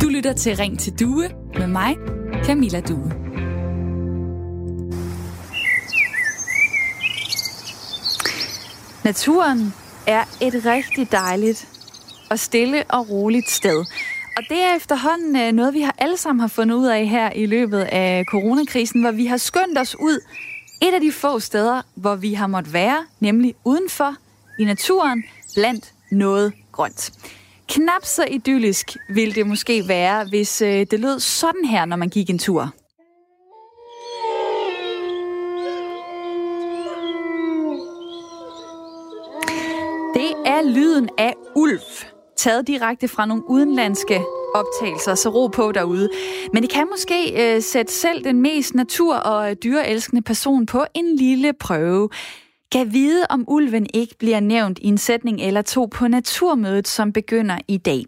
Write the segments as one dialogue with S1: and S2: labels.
S1: Du lytter til Ring til Due med mig, Camilla Due. Naturen er et rigtig dejligt og stille og roligt sted. Og det er efterhånden øh, noget, vi har alle sammen har fundet ud af her i løbet af coronakrisen, hvor vi har skyndt os ud et af de få steder, hvor vi har måttet være, nemlig udenfor i naturen, blandt noget grønt. Knap så idyllisk ville det måske være, hvis øh, det lød sådan her, når man gik en tur. Det er lyden af ulv, taget direkte fra nogle udenlandske optagelser, så ro på derude. Men det kan måske øh, sætte selv den mest natur- og øh, dyreelskende person på en lille prøve. Kan vide, om ulven ikke bliver nævnt i en sætning eller to på Naturmødet, som begynder i dag.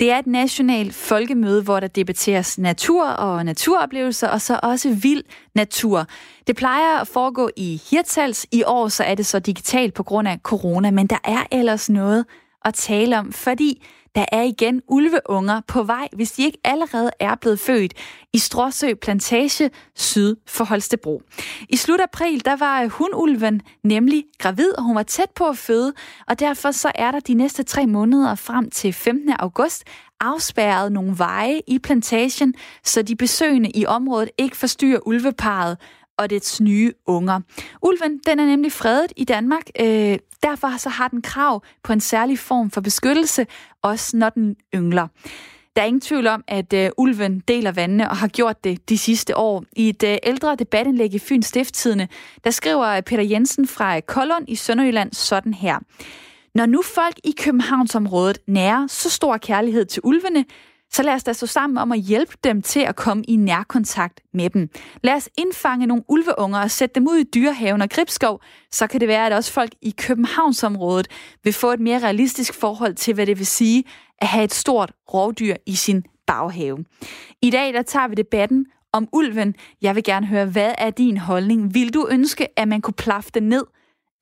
S1: Det er et nationalt folkemøde, hvor der debatteres natur og naturoplevelser, og så også vild natur. Det plejer at foregå i Hirtals. I år så er det så digitalt på grund af corona, men der er ellers noget at tale om, fordi der er igen ulveunger på vej, hvis de ikke allerede er blevet født i Stråsø Plantage syd for Holstebro. I slut april, der var hundulven nemlig gravid, og hun var tæt på at føde, og derfor så er der de næste tre måneder frem til 15. august afspærret nogle veje i plantagen, så de besøgende i området ikke forstyrrer ulveparet og dets nye unger. Ulven den er nemlig fredet i Danmark. Øh, derfor så har den krav på en særlig form for beskyttelse, også når den yngler. Der er ingen tvivl om, at øh, ulven deler vandene og har gjort det de sidste år. I et øh, ældre debatindlæg i Fyns Stifttidene, der skriver Peter Jensen fra øh, Kollund i Sønderjylland sådan her. Når nu folk i Københavnsområdet nærer så stor kærlighed til ulvene, så lad os da stå sammen om at hjælpe dem til at komme i nærkontakt med dem. Lad os indfange nogle ulveunger og sætte dem ud i dyrehaven og Gribskov, så kan det være, at også folk i Københavnsområdet vil få et mere realistisk forhold til, hvad det vil sige at have et stort rovdyr i sin baghave. I dag der tager vi debatten om ulven. Jeg vil gerne høre, hvad er din holdning? Vil du ønske, at man kunne plaffe den ned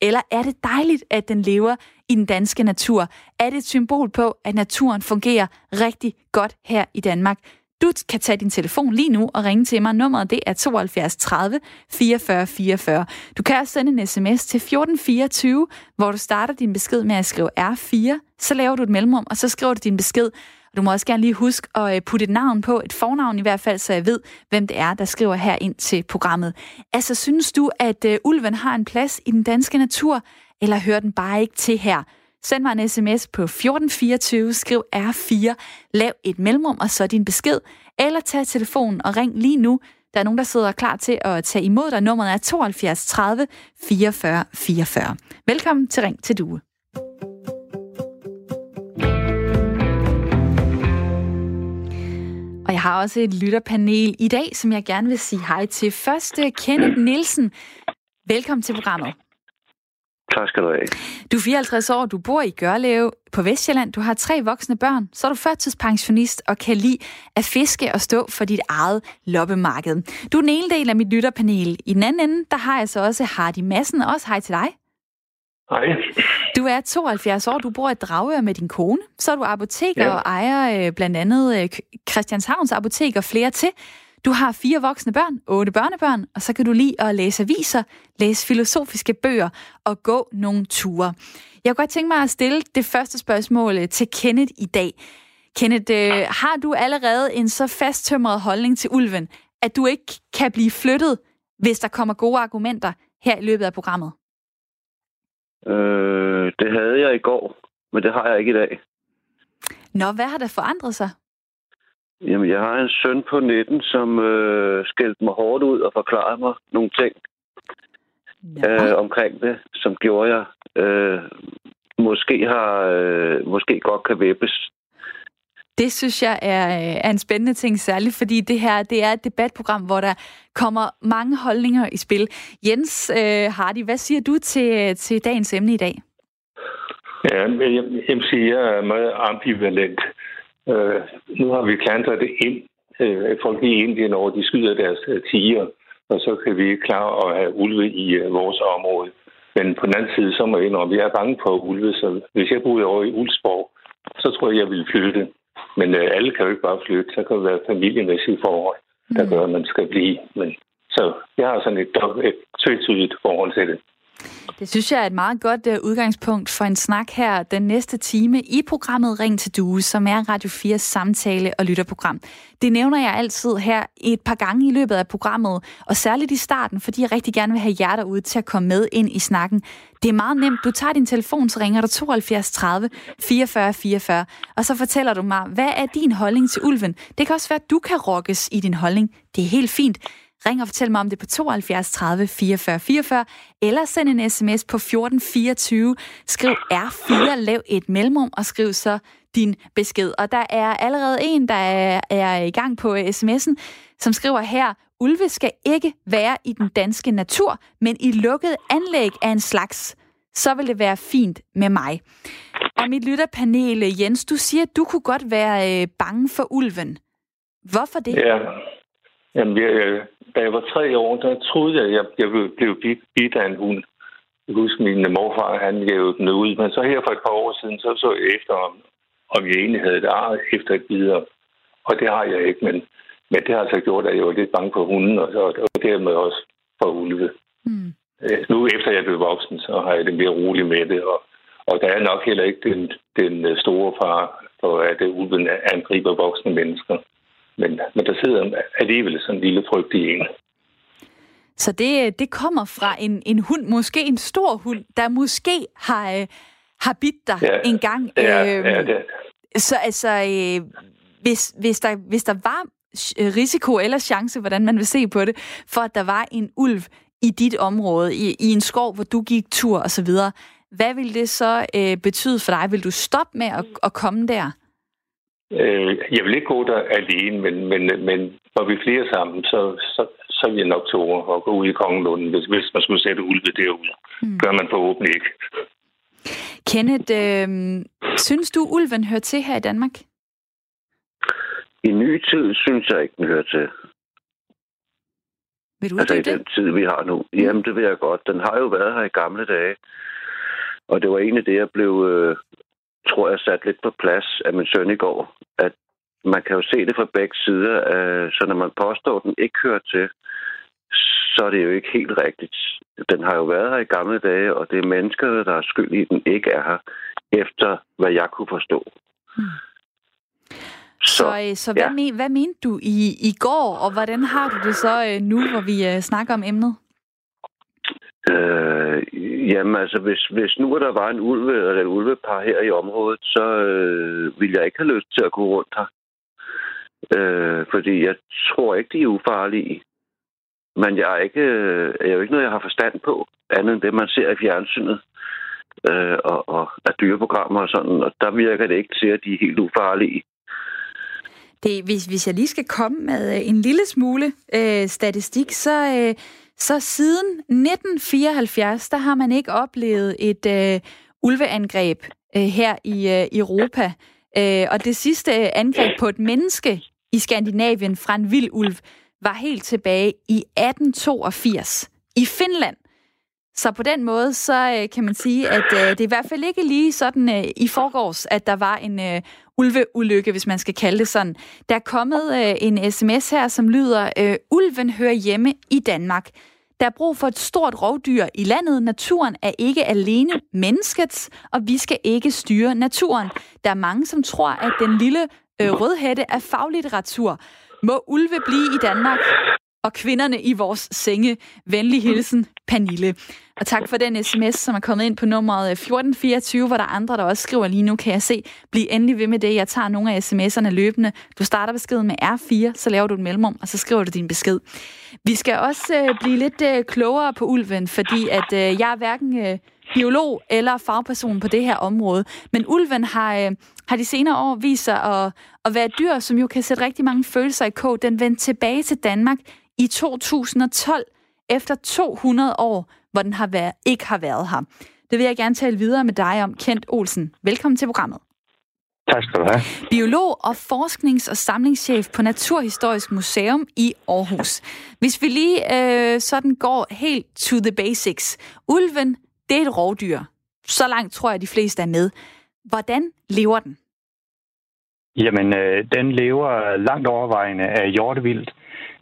S1: eller er det dejligt, at den lever i den danske natur? Er det et symbol på, at naturen fungerer rigtig godt her i Danmark? Du kan tage din telefon lige nu og ringe til mig. Nummeret det er 72 30 44 44. Du kan også sende en sms til 1424, hvor du starter din besked med at skrive R4. Så laver du et mellemrum, og så skriver du din besked du må også gerne lige huske at øh, putte et navn på, et fornavn i hvert fald, så jeg ved, hvem det er, der skriver her ind til programmet. Altså, synes du, at uh, ulven har en plads i den danske natur, eller hører den bare ikke til her? Send mig en sms på 1424, skriv R4, lav et mellemrum og så din besked, eller tag telefonen og ring lige nu. Der er nogen, der sidder klar til at tage imod dig. Nummeret er 72 30 44 44. Velkommen til Ring til Due. Og jeg har også et lytterpanel i dag, som jeg gerne vil sige hej til. Først Kenneth Nielsen. Velkommen til programmet.
S2: Tak skal du have.
S1: Du er 54 år, du bor i Gørlev på Vestjylland, du har tre voksne børn, så er du førtidspensionist og kan lide at fiske og stå for dit eget loppemarked. Du er den ene del af mit lytterpanel. I den anden ende, der har jeg så også Hardy Madsen. Også hej til dig.
S2: Hej.
S1: Du er 72 år, du bor i Dragør med din kone. Så er du apoteker ja. og ejer øh, blandt andet øh, Christianshavns Apotek og flere til. Du har fire voksne børn, otte børnebørn, og så kan du lide at læse aviser, læse filosofiske bøger og gå nogle ture. Jeg kunne godt tænke mig at stille det første spørgsmål øh, til Kenneth i dag. Kenneth, øh, har du allerede en så fasttømret holdning til ulven, at du ikke kan blive flyttet, hvis der kommer gode argumenter her i løbet af programmet?
S2: Øh, det havde jeg i går, men det har jeg ikke i dag.
S1: Nå, hvad har der forandret sig?
S2: Jamen, jeg har en søn på 19, som øh, skældte mig hårdt ud og forklarede mig nogle ting ja. øh, omkring det, som gjorde jeg øh, måske har øh, måske godt kan væbes.
S1: Det synes jeg er, øh, er en spændende ting, særligt fordi det her det er et debatprogram, hvor der kommer mange holdninger i spil. Jens øh, Hardy, hvad siger du til, til dagens emne i dag?
S3: Ja, jeg, jeg vil sige, jeg er meget ambivalent. Øh, nu har vi klandret det ind. Øh, folk i Indien over, de skyder deres øh, tiger, og så kan vi ikke klare at have ulve i øh, vores område. Men på den anden side, så må jeg indrømme, at jeg er bange for ulve, så hvis jeg boede over i Ulsborg, så tror jeg, jeg ville flytte. Men øh, alle kan jo ikke bare flytte. Så kan det være familiemæssige forhold, der mm. gør, at man skal blive. Men, så jeg har sådan et, et tvetydigt forhold til det.
S1: Det synes jeg er et meget godt øh, udgangspunkt for en snak her den næste time i programmet Ring til Due, som er Radio 4 samtale- og lytterprogram. Det nævner jeg altid her et par gange i løbet af programmet, og særligt i starten, fordi jeg rigtig gerne vil have jer derude til at komme med ind i snakken. Det er meget nemt. Du tager din telefon, så ringer du 72 30 44 44, og så fortæller du mig, hvad er din holdning til ulven? Det kan også være, at du kan rokkes i din holdning. Det er helt fint. Ring og fortæl mig om det på 72 30 44 44, eller send en sms på 1424. Skriv R4, lav et mellemrum, og skriv så din besked. Og der er allerede en, der er, er i gang på sms'en, som skriver her, Ulve skal ikke være i den danske natur, men i lukket anlæg af en slags. Så vil det være fint med mig. Og mit lytterpanel, Jens, du siger, at du kunne godt være øh, bange for ulven. Hvorfor det?
S3: Ja, Jamen, jeg, da jeg var tre år, der troede jeg, at jeg, jeg blev bidt af en hund. Jeg husker, min morfar, han gav den ud. Men så her for et par år siden, så så jeg efter, om, om jeg egentlig havde et ar efter et videre. Og det har jeg ikke, men, men det har altså gjort, at jeg var lidt bange for hunden, og, og, og dermed også for ulve. Mm. Nu efter jeg blev voksen, så har jeg det mere roligt med det, og, og der er nok heller ikke den, den store far for, at ulven angriber voksne mennesker. Men, men der sidder alligevel sådan en lille frygt i en.
S1: Så det, det kommer fra en, en hund, måske en stor hund, der måske har, øh, har bidt dig ja, en gang.
S3: Ja, øhm, ja, det.
S1: Så altså, øh, hvis, hvis, der, hvis der var risiko eller chance, hvordan man vil se på det, for at der var en ulv i dit område, i, i en skov, hvor du gik tur osv., hvad vil det så øh, betyde for dig? Vil du stoppe med at, at komme der?
S3: Øh, jeg vil ikke gå der alene, men, men, men når vi flere sammen, så, så, så vil jeg nok tåge at gå ud i Kongelunden, hvis, hvis man skulle sætte ulve derude. Mm. Gør man forhåbentlig ikke.
S1: Kenneth, øh, synes du, ulven hører til her i Danmark?
S2: I ny tid synes jeg ikke, den hører til.
S1: Vil du
S2: altså
S1: i
S2: den tid, vi har nu. Jamen, det vil jeg godt. Den har jo været her i gamle dage. Og det var egentlig det, jeg blev øh, tror jeg, sat lidt på plads af min søn i går, at man kan jo se det fra begge sider. Så når man påstår, at den ikke hører til, så er det jo ikke helt rigtigt. Den har jo været her i gamle dage, og det er mennesker, der er skyld i, at den ikke er her, efter hvad jeg kunne forstå. Hmm.
S1: Så, så, øh, så hvad, ja. men, hvad mente du i, i går, og hvordan har du det så øh, nu, hvor vi snakker om emnet?
S2: Øh, jamen altså, hvis, hvis nu der var en ulve eller et ulvepar her i området, så øh, ville jeg ikke have lyst til at gå rundt her. Øh, fordi jeg tror ikke, de er ufarlige. Men jeg er, ikke, øh, jeg er jo ikke noget, jeg har forstand på, andet end det, man ser i fjernsynet øh, og, og af dyreprogrammer og sådan. Og der virker det ikke til, at de er helt ufarlige.
S1: Det, hvis, hvis jeg lige skal komme med øh, en lille smule øh, statistik, så... Øh, så siden 1974, der har man ikke oplevet et øh, ulveangreb øh, her i øh, Europa. Øh, og det sidste øh, angreb på et menneske i Skandinavien fra en vild ulv var helt tilbage i 1882 i Finland. Så på den måde, så øh, kan man sige, at øh, det er i hvert fald ikke lige sådan øh, i forgårs, at der var en øh, ulveulykke, hvis man skal kalde det sådan. Der er kommet øh, en sms her, som lyder, øh, ulven hører hjemme i Danmark. Der er brug for et stort rovdyr i landet. Naturen er ikke alene menneskets, og vi skal ikke styre naturen. Der er mange, som tror, at den lille øh, rødhætte er faglitteratur. Må ulve blive i Danmark? Og kvinderne i vores senge. Venlig hilsen, Panille. Og tak for den sms, som er kommet ind på nummeret øh, 1424, hvor der er andre, der også skriver lige nu, kan jeg se. Bliv endelig ved med det. Jeg tager nogle af sms'erne løbende. Du starter beskeden med R4, så laver du et mellemrum, og så skriver du din besked. Vi skal også øh, blive lidt øh, klogere på ulven, fordi at øh, jeg er hverken øh, biolog eller fagperson på det her område. Men ulven har, øh, har de senere år vist sig at, at være et dyr, som jo kan sætte rigtig mange følelser i kog. Den vendte tilbage til Danmark i 2012, efter 200 år, hvor den har været, ikke har været her. Det vil jeg gerne tale videre med dig om, Kent Olsen. Velkommen til programmet.
S4: Tak skal du have.
S1: Biolog og forsknings- og samlingschef på Naturhistorisk Museum i Aarhus. Hvis vi lige øh, sådan går helt to the basics. Ulven det er et rovdyr. Så langt tror jeg, de fleste er med. Hvordan lever den?
S4: Jamen, øh, den lever langt overvejende af hjortevildt.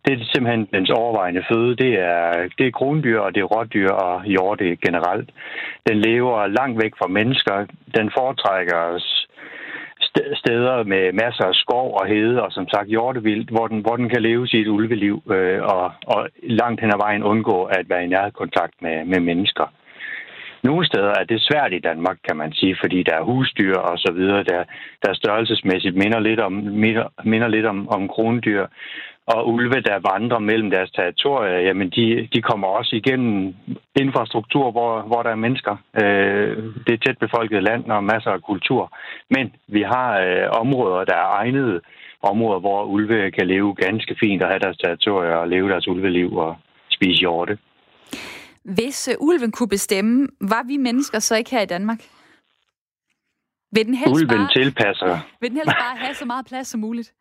S4: Det er simpelthen dens overvejende føde. Det er, det er krondyr, og det er rådyr og hjorte generelt. Den lever langt væk fra mennesker. Den foretrækker steder med masser af skov og hede, og som sagt hjortevildt, hvor den, hvor den kan leve sit ulveliv øh, og, og langt hen ad vejen undgå at være i nærkontakt med, med mennesker. Nogle steder er det svært i Danmark, kan man sige, fordi der er husdyr og så videre, der, der størrelsesmæssigt minder lidt om, minder, minder lidt om, om krondyr. Og ulve, der vandrer mellem deres territorier, jamen de, de kommer også igennem infrastruktur, hvor, hvor der er mennesker. Øh, det er tæt befolket land og masser af kultur. Men vi har øh, områder, der er egnede områder, hvor ulve kan leve ganske fint og have deres territorier og leve deres ulveliv og spise hjorte.
S1: Hvis uh, ulven kunne bestemme, var vi mennesker så ikke her i Danmark? Vil den helst
S4: ulven
S1: bare,
S4: tilpasser.
S1: Vil den helst bare have så meget plads som muligt?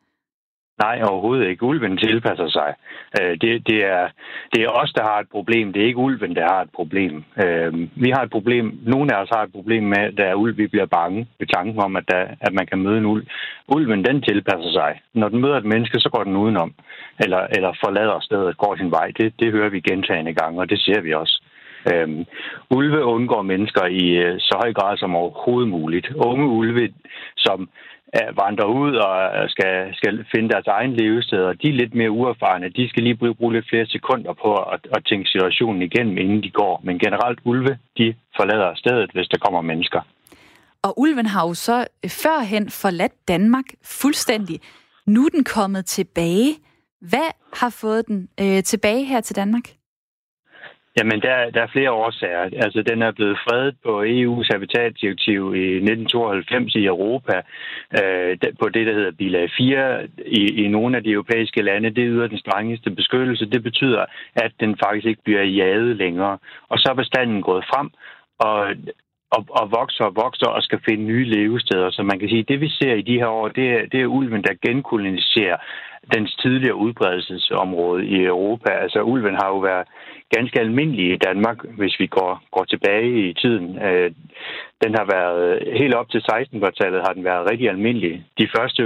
S4: Nej, overhovedet ikke. Ulven tilpasser sig. Øh, det, det, er, det er os, der har et problem. Det er ikke ulven, der har et problem. Øh, vi har et problem. Nogle af os har et problem med, at der er ulv, vi bliver bange ved tanken om, at, der, at man kan møde en ulv. Ulven, den tilpasser sig. Når den møder et menneske, så går den udenom. Eller, eller forlader stedet, går sin vej. Det, det hører vi gentagende gange, og det ser vi også. Øhm, ulve undgår mennesker i øh, så høj grad som overhovedet muligt. Unge ulve, som Øh, vandrer ud og øh, skal, skal finde deres egen levested, og de er lidt mere uerfarne. De skal lige bruge lidt flere sekunder på at, at tænke situationen igennem, inden de går. Men generelt ulve, de forlader stedet, hvis der kommer mennesker.
S1: Og ulven har jo så førhen forladt Danmark fuldstændig. Nu er den kommet tilbage. Hvad har fået den øh, tilbage her til Danmark?
S4: Jamen, der, der er flere årsager. Altså, den er blevet fredet på EU's habitatdirektiv i 1992 i Europa, øh, på det, der hedder bilag 4 i, i nogle af de europæiske lande. Det yder den strengeste beskyttelse. Det betyder, at den faktisk ikke bliver jaget længere. Og så er bestanden gået frem, og og, og vokser og vokser og skal finde nye levesteder. Så man kan sige, at det vi ser i de her år, det er, det er ulven, der genkoloniserer dens tidligere udbredelsesområde i Europa. Altså ulven har jo været ganske almindelig i Danmark, hvis vi går, går tilbage i tiden. Øh, den har været, helt op til 1600-tallet har den været rigtig almindelig. De første,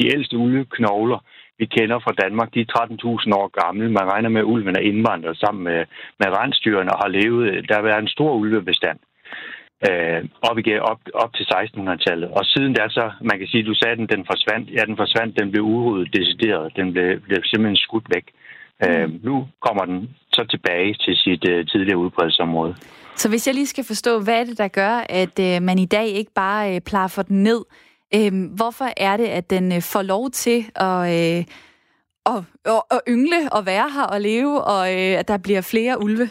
S4: de ældste ulveknogler, vi kender fra Danmark, de er 13.000 år gamle. Man regner med, at ulven er indvandret sammen med, med rensdyrene og har levet. Der har været en stor ulvebestand øh, op, igen, op, op til 1600-tallet. Og siden der så, man kan sige, du sagde, at den, den forsvandt. Ja, den forsvandt, den blev udryddet, decideret. Den blev, blev simpelthen skudt væk. Øh, mm. Øh, nu kommer den så tilbage til sit øh, tidligere udbredelsesområde.
S1: Så hvis jeg lige skal forstå, hvad er det, der gør, at øh, man i dag ikke bare øh, plaffer den ned? Øh, hvorfor er det, at den øh, får lov til at... Øh, og, og, og yngle og være her og leve, og øh, at der bliver flere ulve?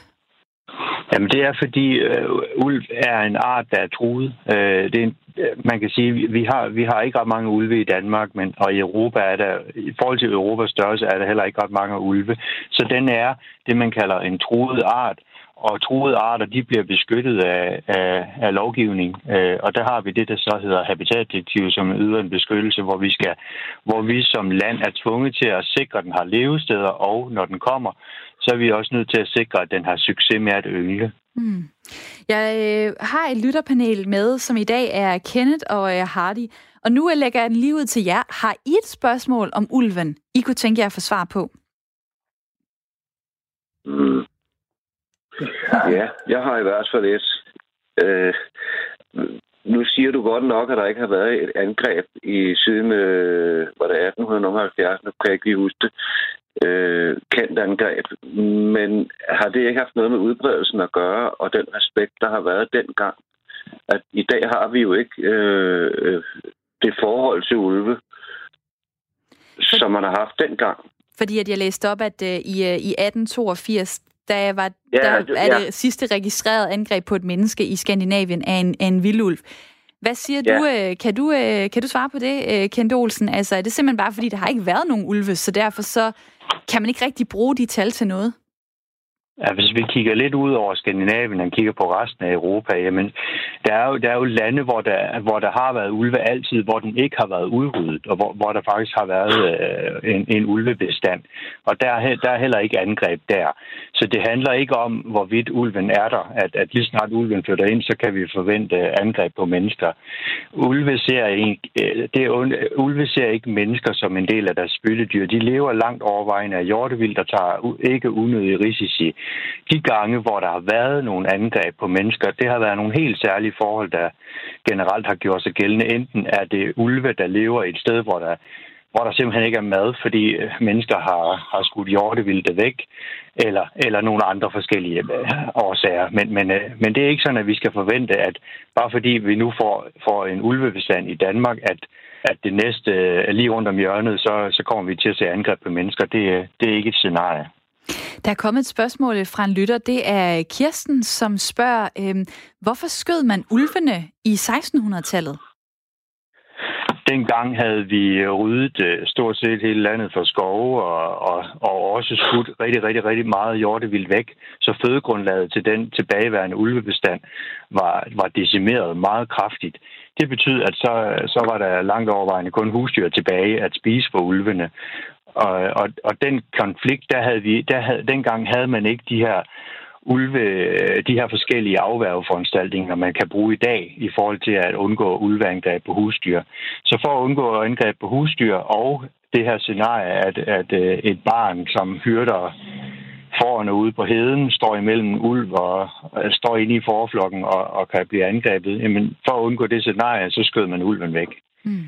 S4: Jamen det er fordi øh, ulv er en art, der er truet. Øh, det er en, man kan sige, vi har, vi har ikke ret mange ulve i Danmark, men og i Europa er der, i forhold til Europas størrelse, er der heller ikke ret mange ulve. Så den er det, man kalder en truet art, og truede arter, de bliver beskyttet af, af, af lovgivning. Øh, og der har vi det, der så hedder habitatdirektiv, som yder en beskyttelse, hvor vi, skal, hvor vi som land er tvunget til at sikre, at den har levesteder, og når den kommer, så er vi også nødt til at sikre, at den har succes med at yngle. Mm.
S1: Jeg øh, har et lytterpanel med, som i dag er Kenneth og øh, Hardy. Og nu lægger jeg den lige ud til jer. Har I et spørgsmål om ulven, I kunne tænke jer at få svar på?
S2: Mm. Ja, jeg har i hvert fald et. Øh, nu siger du godt nok, at der ikke har været et angreb i siden, øh, var det 1870, nu kan jeg ikke lige huske det øh, kendt angreb. Men har det ikke haft noget med udbredelsen at gøre, og den respekt, der har været dengang? At i dag har vi jo ikke øh, det forhold til ulve, som man har haft dengang.
S1: Fordi at jeg læste op, at uh, i, uh, i 1882, der var ja, der er ja. det sidste registreret angreb på et menneske i Skandinavien af en, af en vildulv. Hvad siger ja. du? Øh, kan du? Kan du svare på det, Kent Olsen? Altså, er det simpelthen bare, fordi der har ikke været nogen ulve, så derfor så kan man ikke rigtig bruge de tal til noget?
S4: Ja, hvis vi kigger lidt ud over Skandinavien og kigger på resten af Europa, jamen, der er jo, der er jo lande, hvor der, hvor der har været ulve altid, hvor den ikke har været udryddet, og hvor, hvor der faktisk har været øh, en, en ulvebestand. Og der der er heller ikke angreb der. Så det handler ikke om, hvorvidt ulven er der, at, at lige snart ulven flytter ind, så kan vi forvente angreb på mennesker. Ulve ser ikke, øh, det er, ulve ser ikke mennesker som en del af deres byttedyr. De lever langt overvejende af hjortevild, der tager ikke unødige risici de gange, hvor der har været nogle angreb på mennesker, det har været nogle helt særlige forhold, der generelt har gjort sig gældende. Enten er det ulve, der lever et sted, hvor der hvor der simpelthen ikke er mad, fordi øh, mennesker har, har skudt hjortevilde væk, eller, eller nogle andre forskellige øh, årsager. Men, men, øh, men det er ikke sådan, at vi skal forvente, at bare fordi vi nu får, får en ulvebestand i Danmark, at, at det næste lige rundt om hjørnet, så, så kommer vi til at se angreb på mennesker. Det, det er ikke et scenarie.
S1: Der er kommet et spørgsmål øh, fra en lytter. Det er Kirsten, som spørger, øh, hvorfor skød man ulvene i 1600-tallet?
S4: Dengang havde vi ryddet øh, stort set hele landet for skove og, og, og også skudt rigtig, rigtig, rigtig meget hjortevild væk. Så fødegrundlaget til den tilbageværende ulvebestand var, var decimeret meget kraftigt. Det betyder, at så, så var der langt overvejende kun husdyr tilbage at spise for ulvene. Og, og, og den konflikt, der havde vi, der havde, dengang havde man ikke de her ulve, øh, de her forskellige afværgeforanstaltninger, man kan bruge i dag i forhold til at undgå ulveangreb på husdyr. Så for at undgå angreb på husdyr og det her scenarie, at, at øh, et barn, som hyrder forerne ude på heden, står imellem ulv og øh, står inde i forflokken og, og kan blive angrebet, jamen for at undgå det scenarie, så skød man ulven væk. Mm.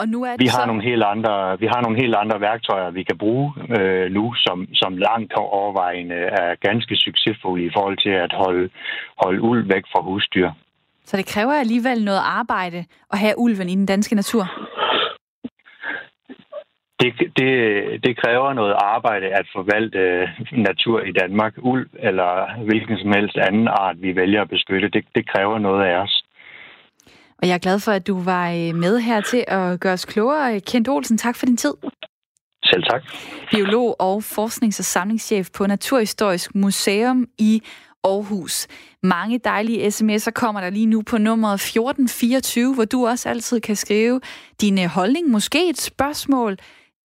S4: Og nu er det vi har så... nogle helt andre, vi har nogle helt andre værktøjer, vi kan bruge øh, nu, som, som langt overvejende er ganske succesfulde i forhold til at holde, holde ulv væk fra husdyr.
S1: Så det kræver alligevel noget arbejde at have ulven i den danske natur?
S4: Det, det, det kræver noget arbejde at forvalte øh, natur i Danmark. Ulv eller hvilken som helst anden art, vi vælger at beskytte, det, det kræver noget af os.
S1: Og jeg er glad for, at du var øh, med her til at gøre os klogere. Kent Olsen, tak for din tid.
S4: Selv tak.
S1: Biolog og forsknings- og samlingschef på Naturhistorisk Museum i Aarhus. Mange dejlige sms'er kommer der lige nu på nummeret 1424, hvor du også altid kan skrive din holdning, måske et spørgsmål,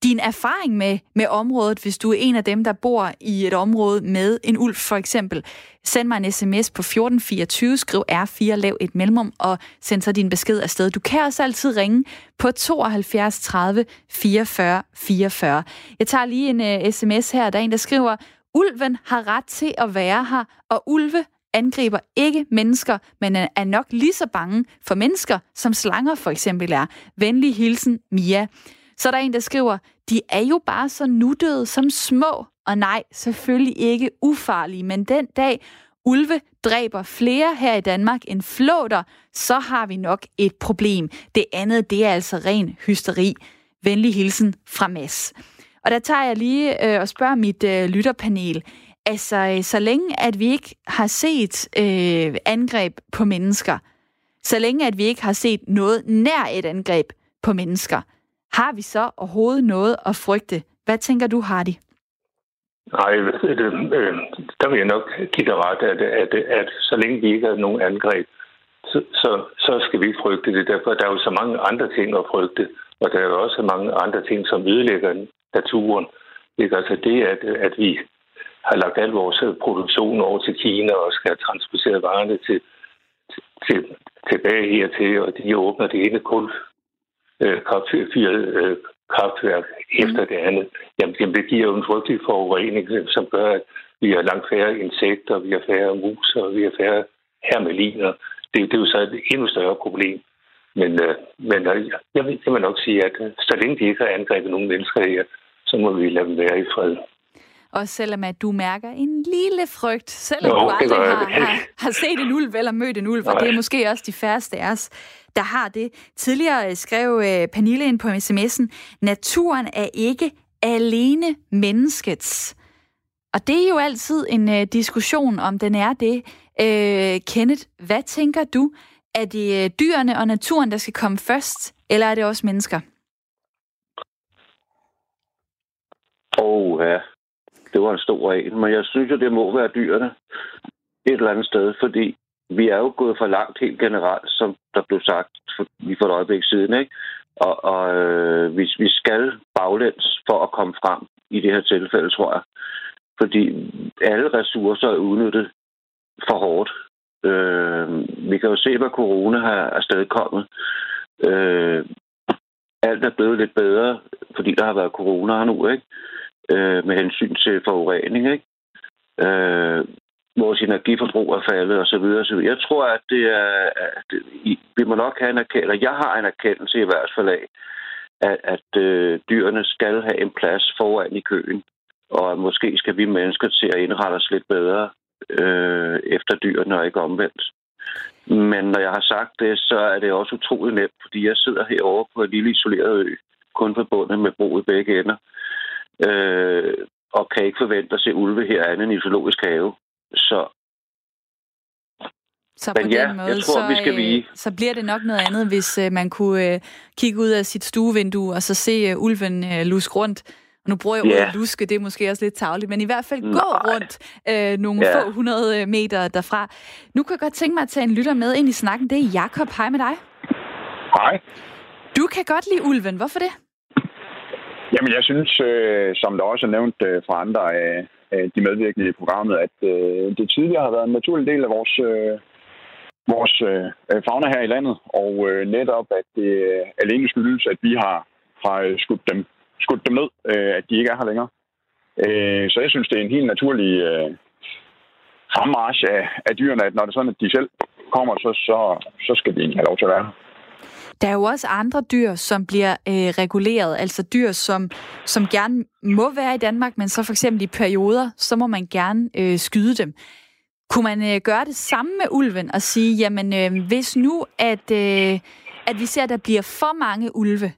S1: din erfaring med, med området, hvis du er en af dem, der bor i et område med en ulv for eksempel. Send mig en sms på 1424, skriv R4, lav et mellemrum og send så din besked afsted. Du kan også altid ringe på 72 30 44 44. Jeg tager lige en øh, uh, sms her, der er en, der skriver, Ulven har ret til at være her, og ulve angriber ikke mennesker, men er nok lige så bange for mennesker, som slanger for eksempel er. Venlig hilsen, Mia. Så er der en, der skriver, de er jo bare så nuttede som små. Og nej, selvfølgelig ikke ufarlige, men den dag ulve dræber flere her i Danmark end flåter, så har vi nok et problem. Det andet, det er altså ren hysteri. Venlig hilsen fra Mads. Og der tager jeg lige øh, og spørger mit øh, lytterpanel. Altså, øh, så længe at vi ikke har set øh, angreb på mennesker, så længe at vi ikke har set noget nær et angreb på mennesker, har vi så overhovedet noget at frygte? Hvad tænker du, Hardy?
S3: Nej, det, øh, der vil jeg nok give dig ret, at, at, at så længe vi ikke har nogen angreb, så, så, så skal vi ikke frygte det. Derfor der er jo så mange andre ting at frygte, og der er jo også mange andre ting, som ødelægger naturen. Ikke? Altså det, at, at vi har lagt al vores produktion over til Kina og skal transportere varerne til, til, til, tilbage hertil, og de åbner det ene kul øh, kraftfyret øh, kraftværk efter det andet, jamen, jamen det giver jo en frygtelig forurening, som gør, at vi har langt færre insekter, vi har færre mus, og vi har færre hermeliner. Det, det er jo så et endnu større problem. Men, øh, men øh, jeg, vil, jeg vil nok sige, at øh, så længe de ikke har angrebet nogen mennesker her, så må vi lade dem være i fred.
S1: Også selvom at du mærker en lille frygt, selvom jo, du aldrig har, har, har set en ulv eller mødt en ulv, og det er måske også de færreste af os, der har det. Tidligere skrev uh, Pernille ind på sms'en, naturen er ikke alene menneskets. Og det er jo altid en uh, diskussion, om den er det. Uh, Kenneth, hvad tænker du? Er det uh, dyrene og naturen, der skal komme først, eller er det også mennesker?
S2: Åh, oh, ja.
S5: Det var en stor en. Men jeg synes jo, det må være dyrene et eller andet sted, fordi vi er jo gået for langt helt generelt, som der blev sagt lige for et øjeblik siden. Ikke? Og, og øh, vi, vi skal baglæns for at komme frem i det her tilfælde, tror jeg. Fordi alle ressourcer er udnyttet for hårdt. Øh, vi kan jo se, hvad corona har afstedkommet. Øh, alt er blevet lidt bedre, fordi der har været corona nu, ikke? Øh, med hensyn til forurening, ikke? Øh, vores energiforbrug er faldet osv. osv. Jeg tror, at det er... At vi må nok have en erkendelse, jeg har en erkendelse i hvert fald af, at, at øh, dyrene skal have en plads foran i køen, og at måske skal vi mennesker til at indrette os lidt bedre øh, efter dyrene og ikke omvendt. Men når jeg har sagt det, så er det også utroligt nemt, fordi jeg sidder herovre på en lille isoleret ø, kun forbundet med bro i begge ender, øh, og kan ikke forvente at se ulve her andet end i zoologisk have. Så
S1: så på Men ja, den måde, jeg tror, så, vi skal vige. så bliver det nok noget andet, hvis uh, man kunne uh, kigge ud af sit stuevindue og så se uh, ulven uh, lusk rundt nu bruger jeg ordet yeah. luske, det er måske også lidt tavligt, men i hvert fald gå Nej. rundt øh, nogle yeah. få hundrede meter derfra. Nu kan jeg godt tænke mig at tage en lytter med ind i snakken. Det er Jakob. Hej med dig.
S6: Hej.
S1: Du kan godt lide ulven. Hvorfor det?
S6: Jamen, jeg synes, øh, som der også er nævnt øh, fra andre af øh, de medvirkende i programmet, at øh, det tidligere har været en naturlig del af vores, øh, vores øh, øh fauna her i landet, og øh, netop, at det øh, alene skyldes, at vi har, har øh, skudt dem skudt dem ned, øh, at de ikke er her længere. Øh, så jeg synes, det er en helt naturlig øh, fremmarsch af, af dyrene, at når det er sådan, at de selv kommer, så, så, så skal de have lov til at være her.
S1: Der er jo også andre dyr, som bliver øh, reguleret, altså dyr, som, som gerne må være i Danmark, men så for eksempel i perioder, så må man gerne øh, skyde dem. Kunne man øh, gøre det samme med ulven og sige, jamen øh, hvis nu, at, øh, at vi ser, at der bliver for mange ulve,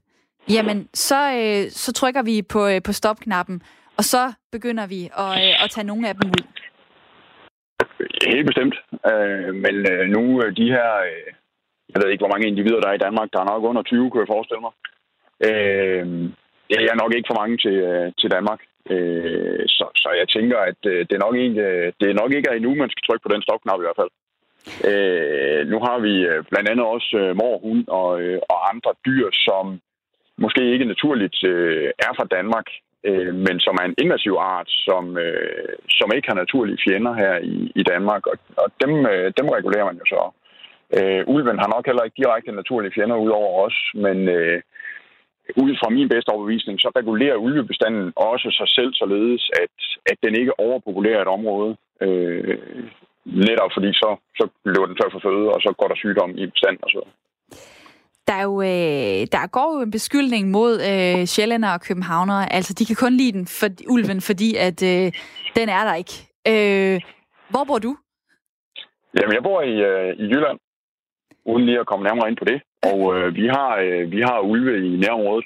S1: Jamen, så, øh, så trykker vi på, øh, på stopknappen, og så begynder vi at, øh, at tage nogle af dem ud.
S6: Helt bestemt. Øh, men øh, nu øh, de her, øh, jeg ved ikke, hvor mange individer der er i Danmark, der er nok under 20, kunne jeg forestille mig. Øh, det er nok ikke for mange til, øh, til Danmark. Øh, så, så jeg tænker, at øh, øh, det, er nok ikke, det er nok ikke er endnu, man skal trykke på den stopknap i hvert fald. Øh, nu har vi blandt andet også øh, morhund og, øh, og andre dyr, som måske ikke naturligt øh, er fra Danmark, øh, men som er en invasiv art, som, øh, som ikke har naturlige fjender her i, i Danmark, og, og dem, øh, dem regulerer man jo så. Øh, ulven har nok heller ikke direkte naturlige fjender ud over os, men øh, ud fra min bedste overbevisning, så regulerer ulvebestanden også sig selv således, at, at den ikke overpopulerer et område. Øh, netop fordi så, så løber den tør for føde, og så går der sygdom i bestanden osv.
S1: Der, er jo, øh, der går jo en beskyldning mod øh, sjællænder og københavnere. Altså, de kan kun lide den for, ulven, fordi at øh, den er der ikke. Øh, hvor bor du?
S6: Jamen, jeg bor i, øh, i Jylland, uden lige at komme nærmere ind på det. Og øh, vi, har, øh, vi har ulve i nærområdet.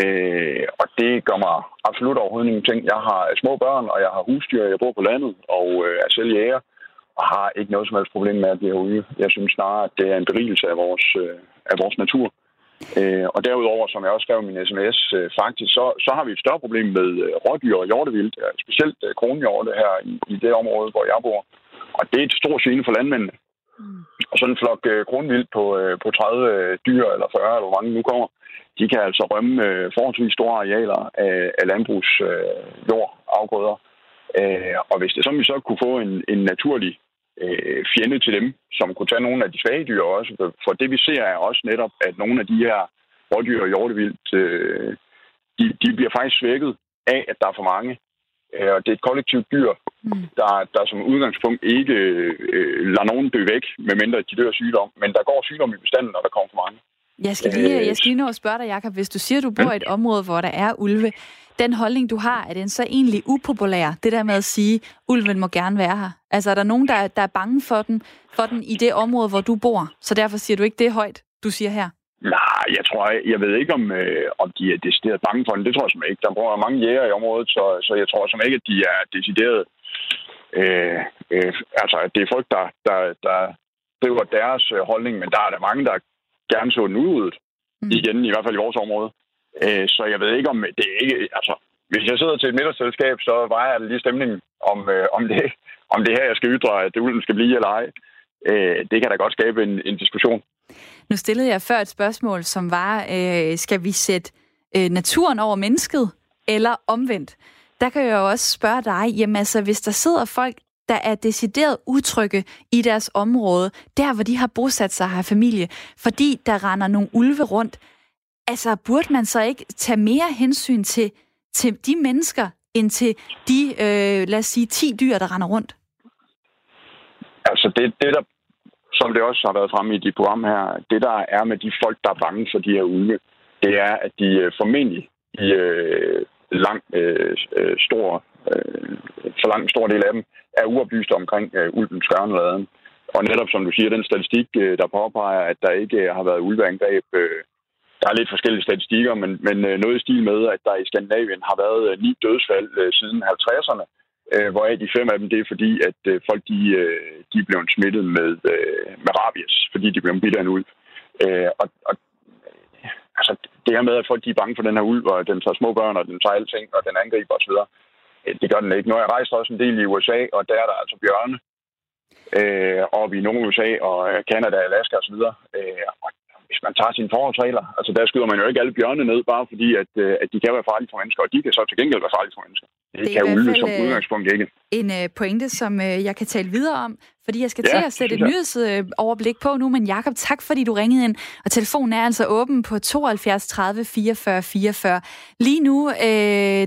S6: Øh, og det gør mig absolut overhovedet ingenting. Jeg har små børn, og jeg har husdyr, jeg bor på landet, og øh, er selv jæger og har ikke noget som helst problem med, at vi har ude. Jeg synes snarere, at det er en berigelse af vores, øh, af vores natur. Øh, og derudover, som jeg også skrev i min sms, øh, faktisk, så, så har vi et større problem med øh, rådyr og hjortevildt, øh, specielt øh, kronhjorte her i, i det område, hvor jeg bor. Og det er et stort gene for landmændene. Mm. Og sådan en flok øh, kronvild på, øh, på 30 øh, dyr eller 40, eller hvor mange nu kommer, de kan altså rømme øh, forholdsvis store arealer af, af landbrugsjord, øh, afgrøder. Øh, og hvis det som vi så kunne få en, en naturlig øh, fjende til dem, som kunne tage nogle af de svage dyr også. For det vi ser er også netop, at nogle af de her rådyr og hjortevildt, øh, de, de bliver faktisk svækket af, at der er for mange. Øh, og det er et kollektivt dyr, mm. der, der som udgangspunkt ikke øh, lader nogen dø væk, medmindre de dør sygdom. Men der går sygdom i bestanden, når der kommer for mange.
S1: Jeg skal lige, øh, jeg skal lige nå at spørge dig, Jacob. Hvis du siger, at du bor i et område, hvor der er ulve, den holdning, du har, er den så egentlig upopulær? Det der med at sige, ulven må gerne være her. Altså, er der nogen, der, der er bange for den, for den i det område, hvor du bor? Så derfor siger du ikke det højt, du siger her?
S6: Nej, jeg tror, jeg, jeg ved ikke, om, øh, om de er decideret bange for den. Det tror jeg simpelthen ikke. Der bor mange jæger i området, så, så jeg tror simpelthen ikke, at de er decideret... Øh, øh, altså, det er folk, der, der, der driver deres øh, holdning, men der er der mange, der gerne så den udryddet. Mm. Igen, i hvert fald i vores område. Øh, så jeg ved ikke, om det er ikke... Altså, hvis jeg sidder til et middagsselskab, så vejer jeg lige stemningen om, øh, om, det, om det her, jeg skal ytre, at det ulden skal blive eller ej. Øh, det kan da godt skabe en, en diskussion.
S1: Nu stillede jeg før et spørgsmål, som var, øh, skal vi sætte øh, naturen over mennesket, eller omvendt? Der kan jeg jo også spørge dig, jamen altså, hvis der sidder folk, der er decideret utrygge i deres område, der hvor de har bosat sig og har familie, fordi der render nogle ulve rundt, altså burde man så ikke tage mere hensyn til, til de mennesker, end til de, øh, lad os sige, 10 dyr, der render rundt?
S6: Altså det, det der, som det også har været fremme i de program her, det der er med de folk, der er bange for de her ulve, det er, at de øh, formentlig i øh, lang, øh, øh, stor, øh, så lang stor del af dem er uoplyste omkring øh, ulvens gørneladen. Og netop som du siger, den statistik, øh, der påpeger, at der ikke øh, har været ulveangreb, øh, der er lidt forskellige statistikker, men, men øh, noget i stil med, at der i Skandinavien har været øh, ni dødsfald øh, siden 50'erne, øh, hvoraf de fem af dem, det er fordi, at øh, folk de, øh, de er blevet smittet med, øh, med rabies, fordi de blev bidt af en ulv. Øh, og, og altså, det her med, at folk de er bange for den her ulv, og den tager små børn, og den tager alting, og den angriber osv., øh, det gør den ikke. Nu har jeg rejst også en del i USA, og der er der altså bjørne, øh, oppe i Nord-USA og Canada, Alaska osv., øh, og hvis man tager sine forholdsregler, altså der skyder man jo ikke alle bjørne ned, bare fordi, at, øh, at de kan være farlige for mennesker, og de kan så til gengæld være farlige for mennesker. Det, det kan ulve som øh, udgangspunkt ikke.
S1: En øh, pointe, som jeg kan tale videre om, fordi jeg skal ja, til at sætte et nyhedsoverblik på nu, men Jakob, tak fordi du ringede ind, og telefonen er altså åben på 72 30 44 44. Lige nu, øh,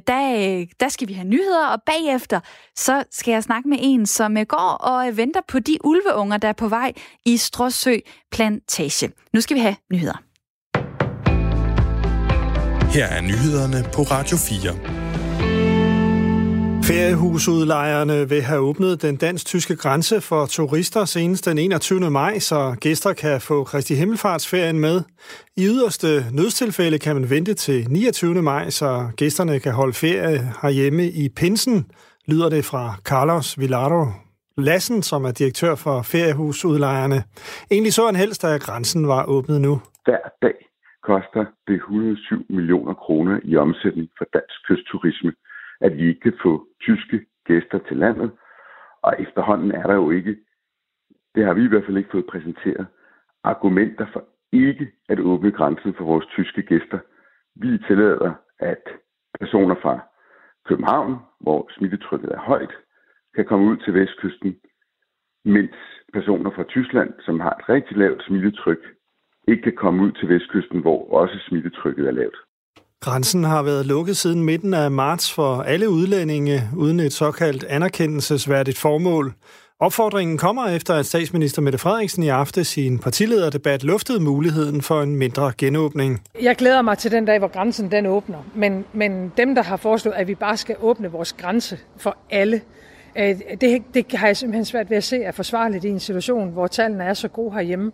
S1: der, der skal vi have nyheder, og bagefter, så skal jeg snakke med en, som går og venter på de ulveunger, der er på vej i Stråsø Plantage. Nu skal vi have nyheder.
S7: Her er nyhederne på Radio 4.
S8: Feriehusudlejerne vil have åbnet den dansk-tyske grænse for turister senest den 21. maj, så gæster kan få Kristi Himmelfartsferien med. I yderste nødstilfælde kan man vente til 29. maj, så gæsterne kan holde ferie herhjemme i Pinsen, lyder det fra Carlos Villardo Lassen, som er direktør for feriehusudlejerne. Egentlig så han helst, at grænsen var åbnet nu.
S9: Hver dag koster det 107 millioner kroner i omsætning for dansk kystturisme – at vi ikke kan få tyske gæster til landet. Og efterhånden er der jo ikke, det har vi i hvert fald ikke fået præsenteret, argumenter for ikke at åbne grænsen for vores tyske gæster. Vi tillader, at personer fra København, hvor smittetrykket er højt, kan komme ud til vestkysten, mens personer fra Tyskland, som har et rigtig lavt smittetryk, ikke kan komme ud til vestkysten, hvor også smittetrykket er lavt.
S8: Grænsen har været lukket siden midten af marts for alle udlændinge uden et såkaldt anerkendelsesværdigt formål. Opfordringen kommer efter, at statsminister Mette Frederiksen i aften sin partilederdebat luftede muligheden for en mindre genåbning.
S10: Jeg glæder mig til den dag, hvor grænsen den åbner. Men, men dem, der har foreslået, at vi bare skal åbne vores grænse for alle, øh, det, det har jeg simpelthen svært ved at se er forsvarligt i en situation, hvor tallene er så gode herhjemme.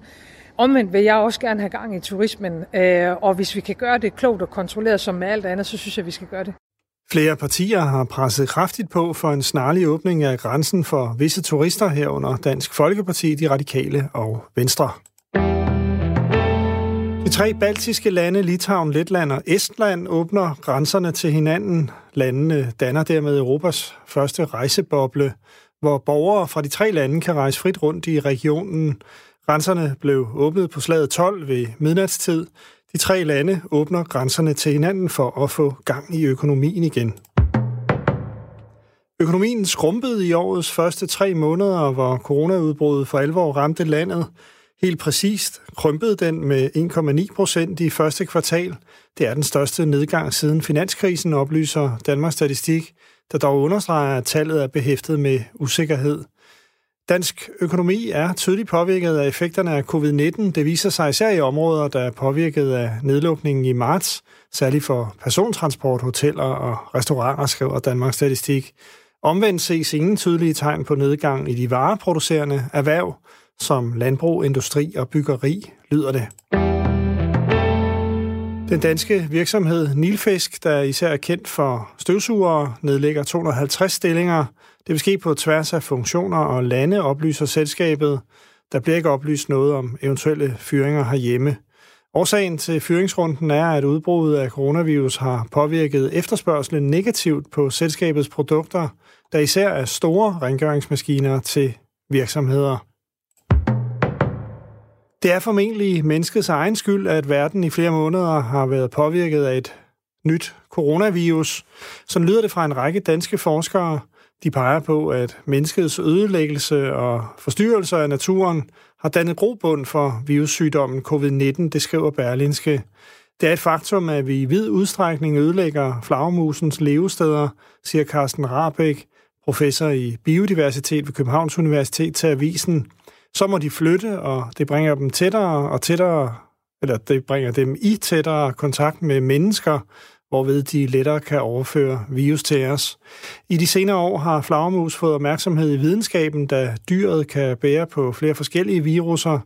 S10: Omvendt vil jeg også gerne have gang i turismen, øh, og hvis vi kan gøre det klogt og kontrolleret som med alt andet, så synes jeg, vi skal gøre det.
S8: Flere partier har presset kraftigt på for en snarlig åbning af grænsen for visse turister herunder Dansk Folkeparti, De Radikale og Venstre. De tre baltiske lande, Litauen, Letland og Estland, åbner grænserne til hinanden. Landene danner dermed Europas første rejseboble, hvor borgere fra de tre lande kan rejse frit rundt i regionen. Grænserne blev åbnet på slaget 12 ved midnatstid. De tre lande åbner grænserne til hinanden for at få gang i økonomien igen. Økonomien skrumpede i årets første tre måneder, hvor coronaudbruddet for alvor ramte landet. Helt præcist krympede den med 1,9 procent i første kvartal. Det er den største nedgang siden finanskrisen, oplyser Danmarks Statistik, der dog understreger, at tallet er behæftet med usikkerhed. Dansk økonomi er tydeligt påvirket af effekterne af covid-19. Det viser sig især i områder, der er påvirket af nedlukningen i marts, særligt for persontransport, hoteller og restauranter, skriver Danmarks Statistik. Omvendt ses ingen tydelige tegn på nedgang i de vareproducerende erhverv, som landbrug, industri og byggeri, lyder det. Den danske virksomhed Nilfisk, der især er kendt for støvsugere, nedlægger 250 stillinger – det vil ske på tværs af funktioner og lande, oplyser selskabet. Der bliver ikke oplyst noget om eventuelle fyringer herhjemme. Årsagen til fyringsrunden er, at udbruddet af coronavirus har påvirket efterspørgselen negativt på selskabets produkter, der især er store rengøringsmaskiner til virksomheder. Det er formentlig menneskets egen skyld, at verden i flere måneder har været påvirket af et nyt coronavirus. Så lyder det fra en række danske forskere. De peger på, at menneskets ødelæggelse og forstyrrelser af naturen har dannet grobund for virussygdommen covid-19, det skriver Berlinske. Det er et faktum, at vi i vid udstrækning ødelægger flagermusens levesteder, siger Carsten Rabeck, professor i biodiversitet ved Københavns Universitet til Avisen. Så må de flytte, og det bringer dem tættere og tættere, eller det bringer dem i tættere kontakt med mennesker, hvorved de lettere kan overføre virus til os. I de senere år har flagermus fået opmærksomhed i videnskaben, da dyret kan bære på flere forskellige viruser.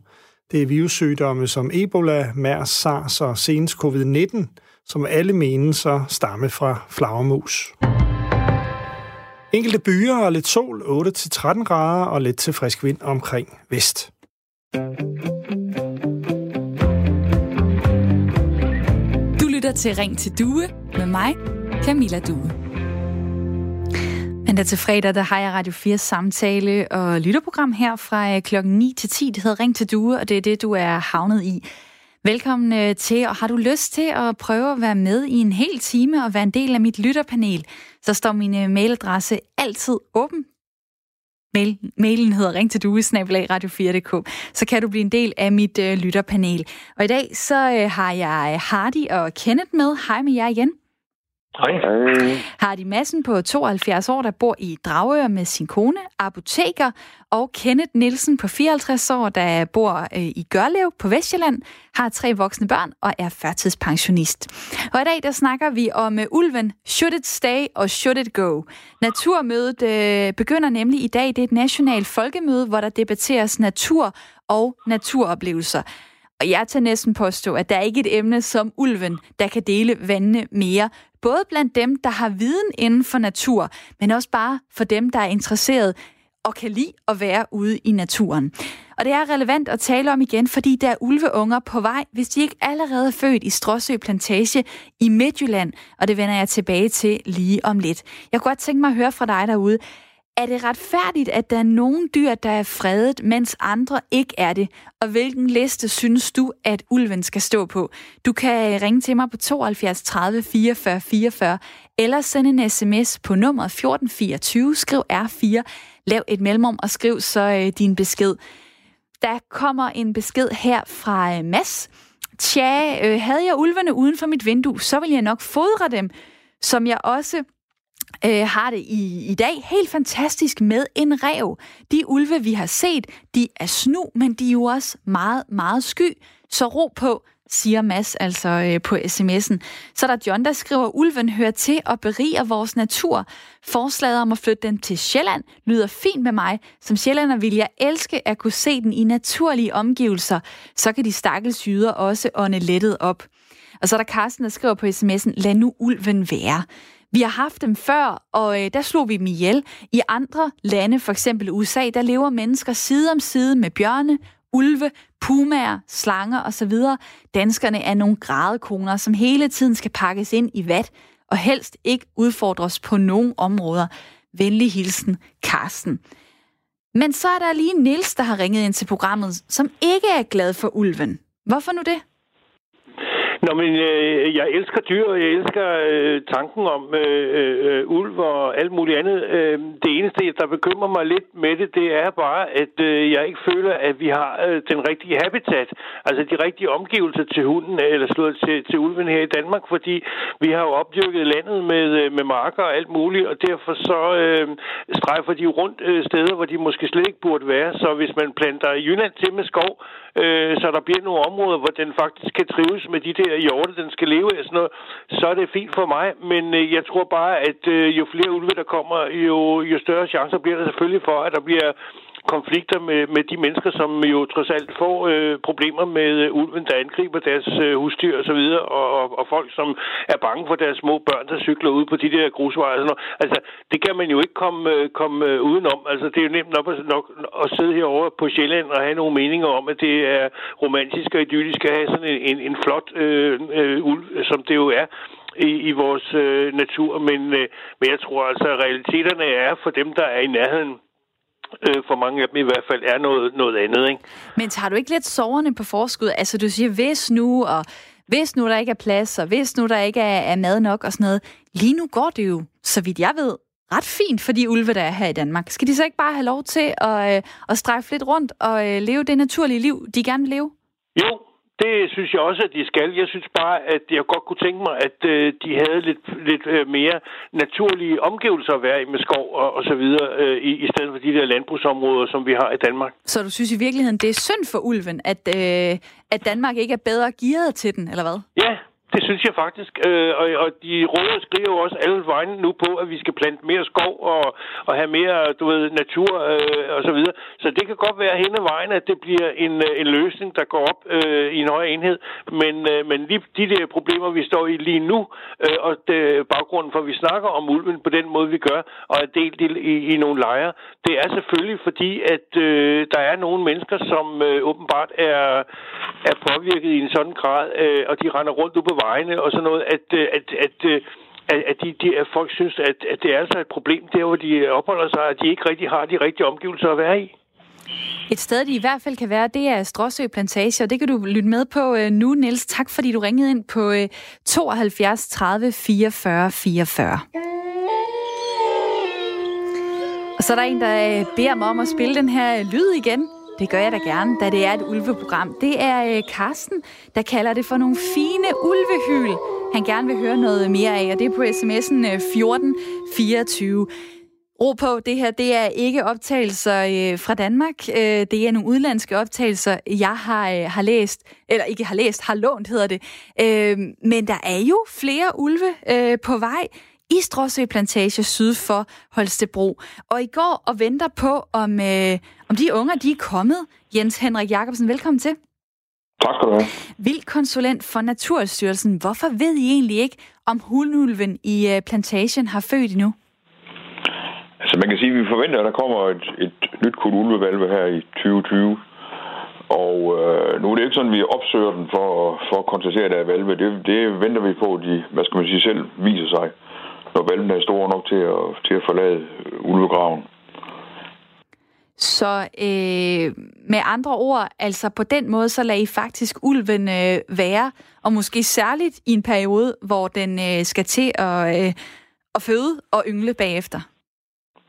S8: Det er virussygdomme som Ebola, MERS, SARS og senest covid-19, som alle menes at stamme fra flagermus. Enkelte byer og lidt sol, 8-13 grader og lidt til frisk vind omkring vest.
S1: lytter til Ring til Due med mig, Camilla Due. Mandag til fredag, der har jeg Radio 4 samtale og lytterprogram her fra øh, klokken 9 til 10. Det hedder Ring til Due, og det er det, du er havnet i. Velkommen øh, til, og har du lyst til at prøve at være med i en hel time og være en del af mit lytterpanel, så står min øh, mailadresse altid åben. Mail, mailen hedder ring til radio4.dk, så kan du blive en del af mit øh, lytterpanel. Og i dag så øh, har jeg Hardy og Kenneth med. Hej med jer igen.
S3: Hej.
S1: Hardy Madsen på 72 år, der bor i Dragør med sin kone, apoteker, og Kenneth Nielsen på 54 år, der bor øh, i Gørlev på Vestjylland, har tre voksne børn og er førtidspensionist. Og i dag der snakker vi om uh, ulven Should it stay og Should it go? Naturmødet uh, begynder nemlig i dag. Det er et nationalt folkemøde, hvor der debatteres natur og naturoplevelser. Og jeg tager næsten påstå, at der er ikke et emne som ulven, der kan dele vandene mere. Både blandt dem, der har viden inden for natur, men også bare for dem, der er interesseret og kan lide at være ude i naturen. Og det er relevant at tale om igen, fordi der er ulveunger på vej, hvis de ikke allerede er født i Stråsø Plantage i Midtjylland, og det vender jeg tilbage til lige om lidt. Jeg kunne godt tænke mig at høre fra dig derude. Er det retfærdigt, at der er nogle dyr, der er fredet, mens andre ikke er det? Og hvilken liste synes du, at ulven skal stå på? Du kan øh, ringe til mig på 72 30 44 44, eller sende en sms på nummer 1424, skriv R4, lav et mellemrum og skriv så øh, din besked. Der kommer en besked her fra øh, Mads. Tja, øh, havde jeg ulvene uden for mit vindue, så ville jeg nok fodre dem, som jeg også øh, har det i, i dag helt fantastisk med en rev. De ulve, vi har set, de er snu, men de er jo også meget, meget sky. Så ro på, siger Mads altså øh, på sms'en. Så er der John, der skriver, ulven hører til og beriger vores natur. Forslaget om at flytte den til Sjælland lyder fint med mig. Som sjællander vil jeg elske at kunne se den i naturlige omgivelser. Så kan de stakkels jyder også ånde lettet op. Og så er der Carsten, der skriver på sms'en, lad nu ulven være. Vi har haft dem før, og øh, der slog vi dem ihjel. I andre lande, for eksempel USA, der lever mennesker side om side med bjørne, ulve, pumaer, slanger osv. Danskerne er nogle grædekoner, som hele tiden skal pakkes ind i vat, og helst ikke udfordres på nogen områder. Venlig hilsen, Karsten. Men så er der lige Nils, der har ringet ind til programmet, som ikke er glad for ulven. Hvorfor nu det?
S11: Nå, men øh, jeg elsker dyr, og jeg elsker øh, tanken om øh, øh, ulv og alt muligt andet. Øh, det eneste, der bekymrer mig lidt med det, det er bare, at øh, jeg ikke føler, at vi har øh, den rigtige habitat, altså de rigtige omgivelser til hunden, øh, eller slået til, til ulven her i Danmark, fordi vi har jo opdyrket landet med, øh, med marker og alt muligt, og derfor så øh, strejfer de rundt øh, steder, hvor de måske slet ikke burde være. Så hvis man planter Jylland til med skov, øh, så der bliver nogle områder, hvor den faktisk kan trives med de der hjorte, den skal leve af, sådan noget, så er det fint for mig. Men øh, jeg tror bare, at øh, jo flere ulve der kommer, jo, jo større chancer bliver der selvfølgelig for, at der bliver konflikter med, med de mennesker, som jo trods alt får øh, problemer med øh, ulven, der angriber deres øh, husdyr og så videre, og, og, og folk, som er bange for deres små børn, der cykler ud på de der grusveje. Og sådan noget. Altså, det kan man jo ikke komme, øh, komme øh, udenom. Altså, det er jo nemt nok, at, nok at sidde herovre på Sjælland og have nogle meninger om, at det er romantisk og idyllisk at have sådan en, en, en flot øh, øh, ulv, som det jo er i, i vores øh, natur, men, øh, men jeg tror altså, at realiteterne er for dem, der er i nærheden, øh, for mange af dem i hvert fald, er noget, noget andet. Ikke?
S1: Men tager du ikke lidt soverne på forskud? Altså du siger, hvis nu, og hvis nu der ikke er plads, og hvis nu der ikke er, er mad nok og sådan noget. Lige nu går det jo, så vidt jeg ved, ret fint for de ulve, der er her i Danmark. Skal de så ikke bare have lov til at, øh, at strejfe lidt rundt og øh, leve det naturlige liv, de gerne vil leve?
S11: Jo, det synes jeg også, at de skal. Jeg synes bare, at jeg godt kunne tænke mig, at øh, de havde lidt, lidt øh, mere naturlige omgivelser at være i med skov og, og så videre, øh, i, i stedet for de der landbrugsområder, som vi har i Danmark.
S1: Så du synes i virkeligheden, det er synd for ulven, at, øh, at Danmark ikke er bedre gearet til den, eller hvad?
S11: Ja, det synes jeg faktisk. Øh, og, og de råder skriver også alle vegne nu på, at vi skal plante mere skov og, og have mere du ved, natur øh, og så videre. Så det kan godt være hen ad vejen, at det bliver en, øh, en løsning, der går op øh, i en højere enhed. Men, øh, men lige de der problemer, vi står i lige nu, øh, og det, baggrunden for, at vi snakker om ulven på den måde, vi gør, og er delt i, i, i nogle lejre, det er selvfølgelig fordi, at øh, der er nogle mennesker, som øh, åbenbart er, er påvirket i en sådan grad, øh, og de render rundt ude på vejene og sådan noget, at, øh, at, at, øh, at, at, de, de, at folk synes, at, at det er altså et problem der, hvor de øh, opholder sig, at de ikke rigtig har de rigtige omgivelser at være i.
S1: Et sted, de i hvert fald kan være, det er Stråsø Plantage, og det kan du lytte med på nu, Niels. Tak, fordi du ringede ind på 72 30 44 44. Og så er der en, der beder mig om at spille den her lyd igen. Det gør jeg da gerne, da det er et ulveprogram. Det er øh, Karsten, der kalder det for nogle fine ulvehyl. Han gerne vil høre noget mere af, og det er på sms'en øh, 1424. Ro på, det her det er ikke optagelser øh, fra Danmark. Øh, det er nogle udlandske optagelser, jeg har, øh, har læst, eller ikke har læst, har lånt hedder det. Øh, men der er jo flere ulve øh, på vej i Stråsø Plantage syd for Holstebro. Og I går og venter på, om, øh, om de unger de er kommet. Jens Henrik Jacobsen, velkommen til.
S12: Tak skal du have.
S1: Vild konsulent for Naturstyrelsen. Hvorfor ved I egentlig ikke, om hundulven i øh, plantagen har født endnu?
S12: Altså man kan sige, at vi forventer, at der kommer et, et nyt kul ulvevalve her i 2020. Og øh, nu er det ikke sådan, at vi opsøger den for, for at konstatere, at der er valve. Det, det venter vi på, at de, hvad skal man sige, selv viser sig når valgene er store nok til at, til at forlade ulvegraven.
S1: Så øh, med andre ord, altså på den måde, så lader I faktisk ulven øh, være, og måske særligt i en periode, hvor den øh, skal til at, øh, at føde og yngle bagefter.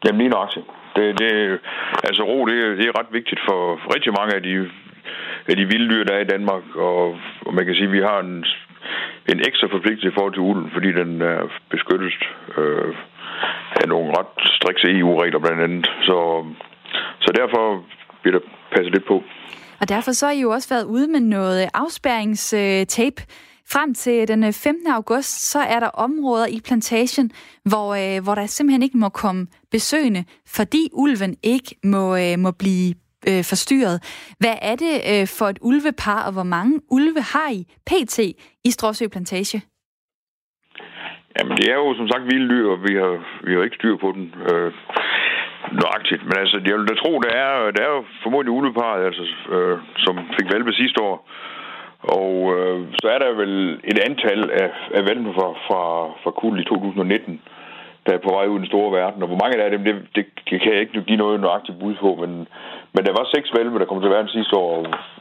S12: Jamen lige nok. Det, det, altså ro, det, det er ret vigtigt for, for rigtig mange af de, af de vilde dyr, der er i Danmark, og, og man kan sige, at vi har en en ekstra forpligtelse i forhold til ulden, fordi den er beskyttet øh, af nogle ret strikse EU-regler blandt andet. Så, så derfor bliver der passet lidt på.
S1: Og derfor så har I jo også været ude med noget afspæringstape. Frem til den øh, 15. august, så er der områder i plantagen, hvor, øh, hvor der simpelthen ikke må komme besøgende, fordi ulven ikke må, øh, må blive øh, forstyrret. Hvad er det øh, for et ulvepar, og hvor mange ulve har I pt. i Stråsø Plantage?
S12: Jamen, det er jo som sagt vilde dyr, og vi har, vi har ikke styr på den øh, nøjagtigt. Men altså, jeg vil da tro, der er, der er jo formodentlig uleparet, altså, øh, som fik valpe sidste år. Og øh, så er der vel et antal af, af valpe fra, fra, fra kul i 2019, der er på vej ud i den store verden. Og hvor mange af dem, det, det kan jeg ikke give noget nøjagtigt bud på, men, men der var seks valve, der kom til verden sidste år,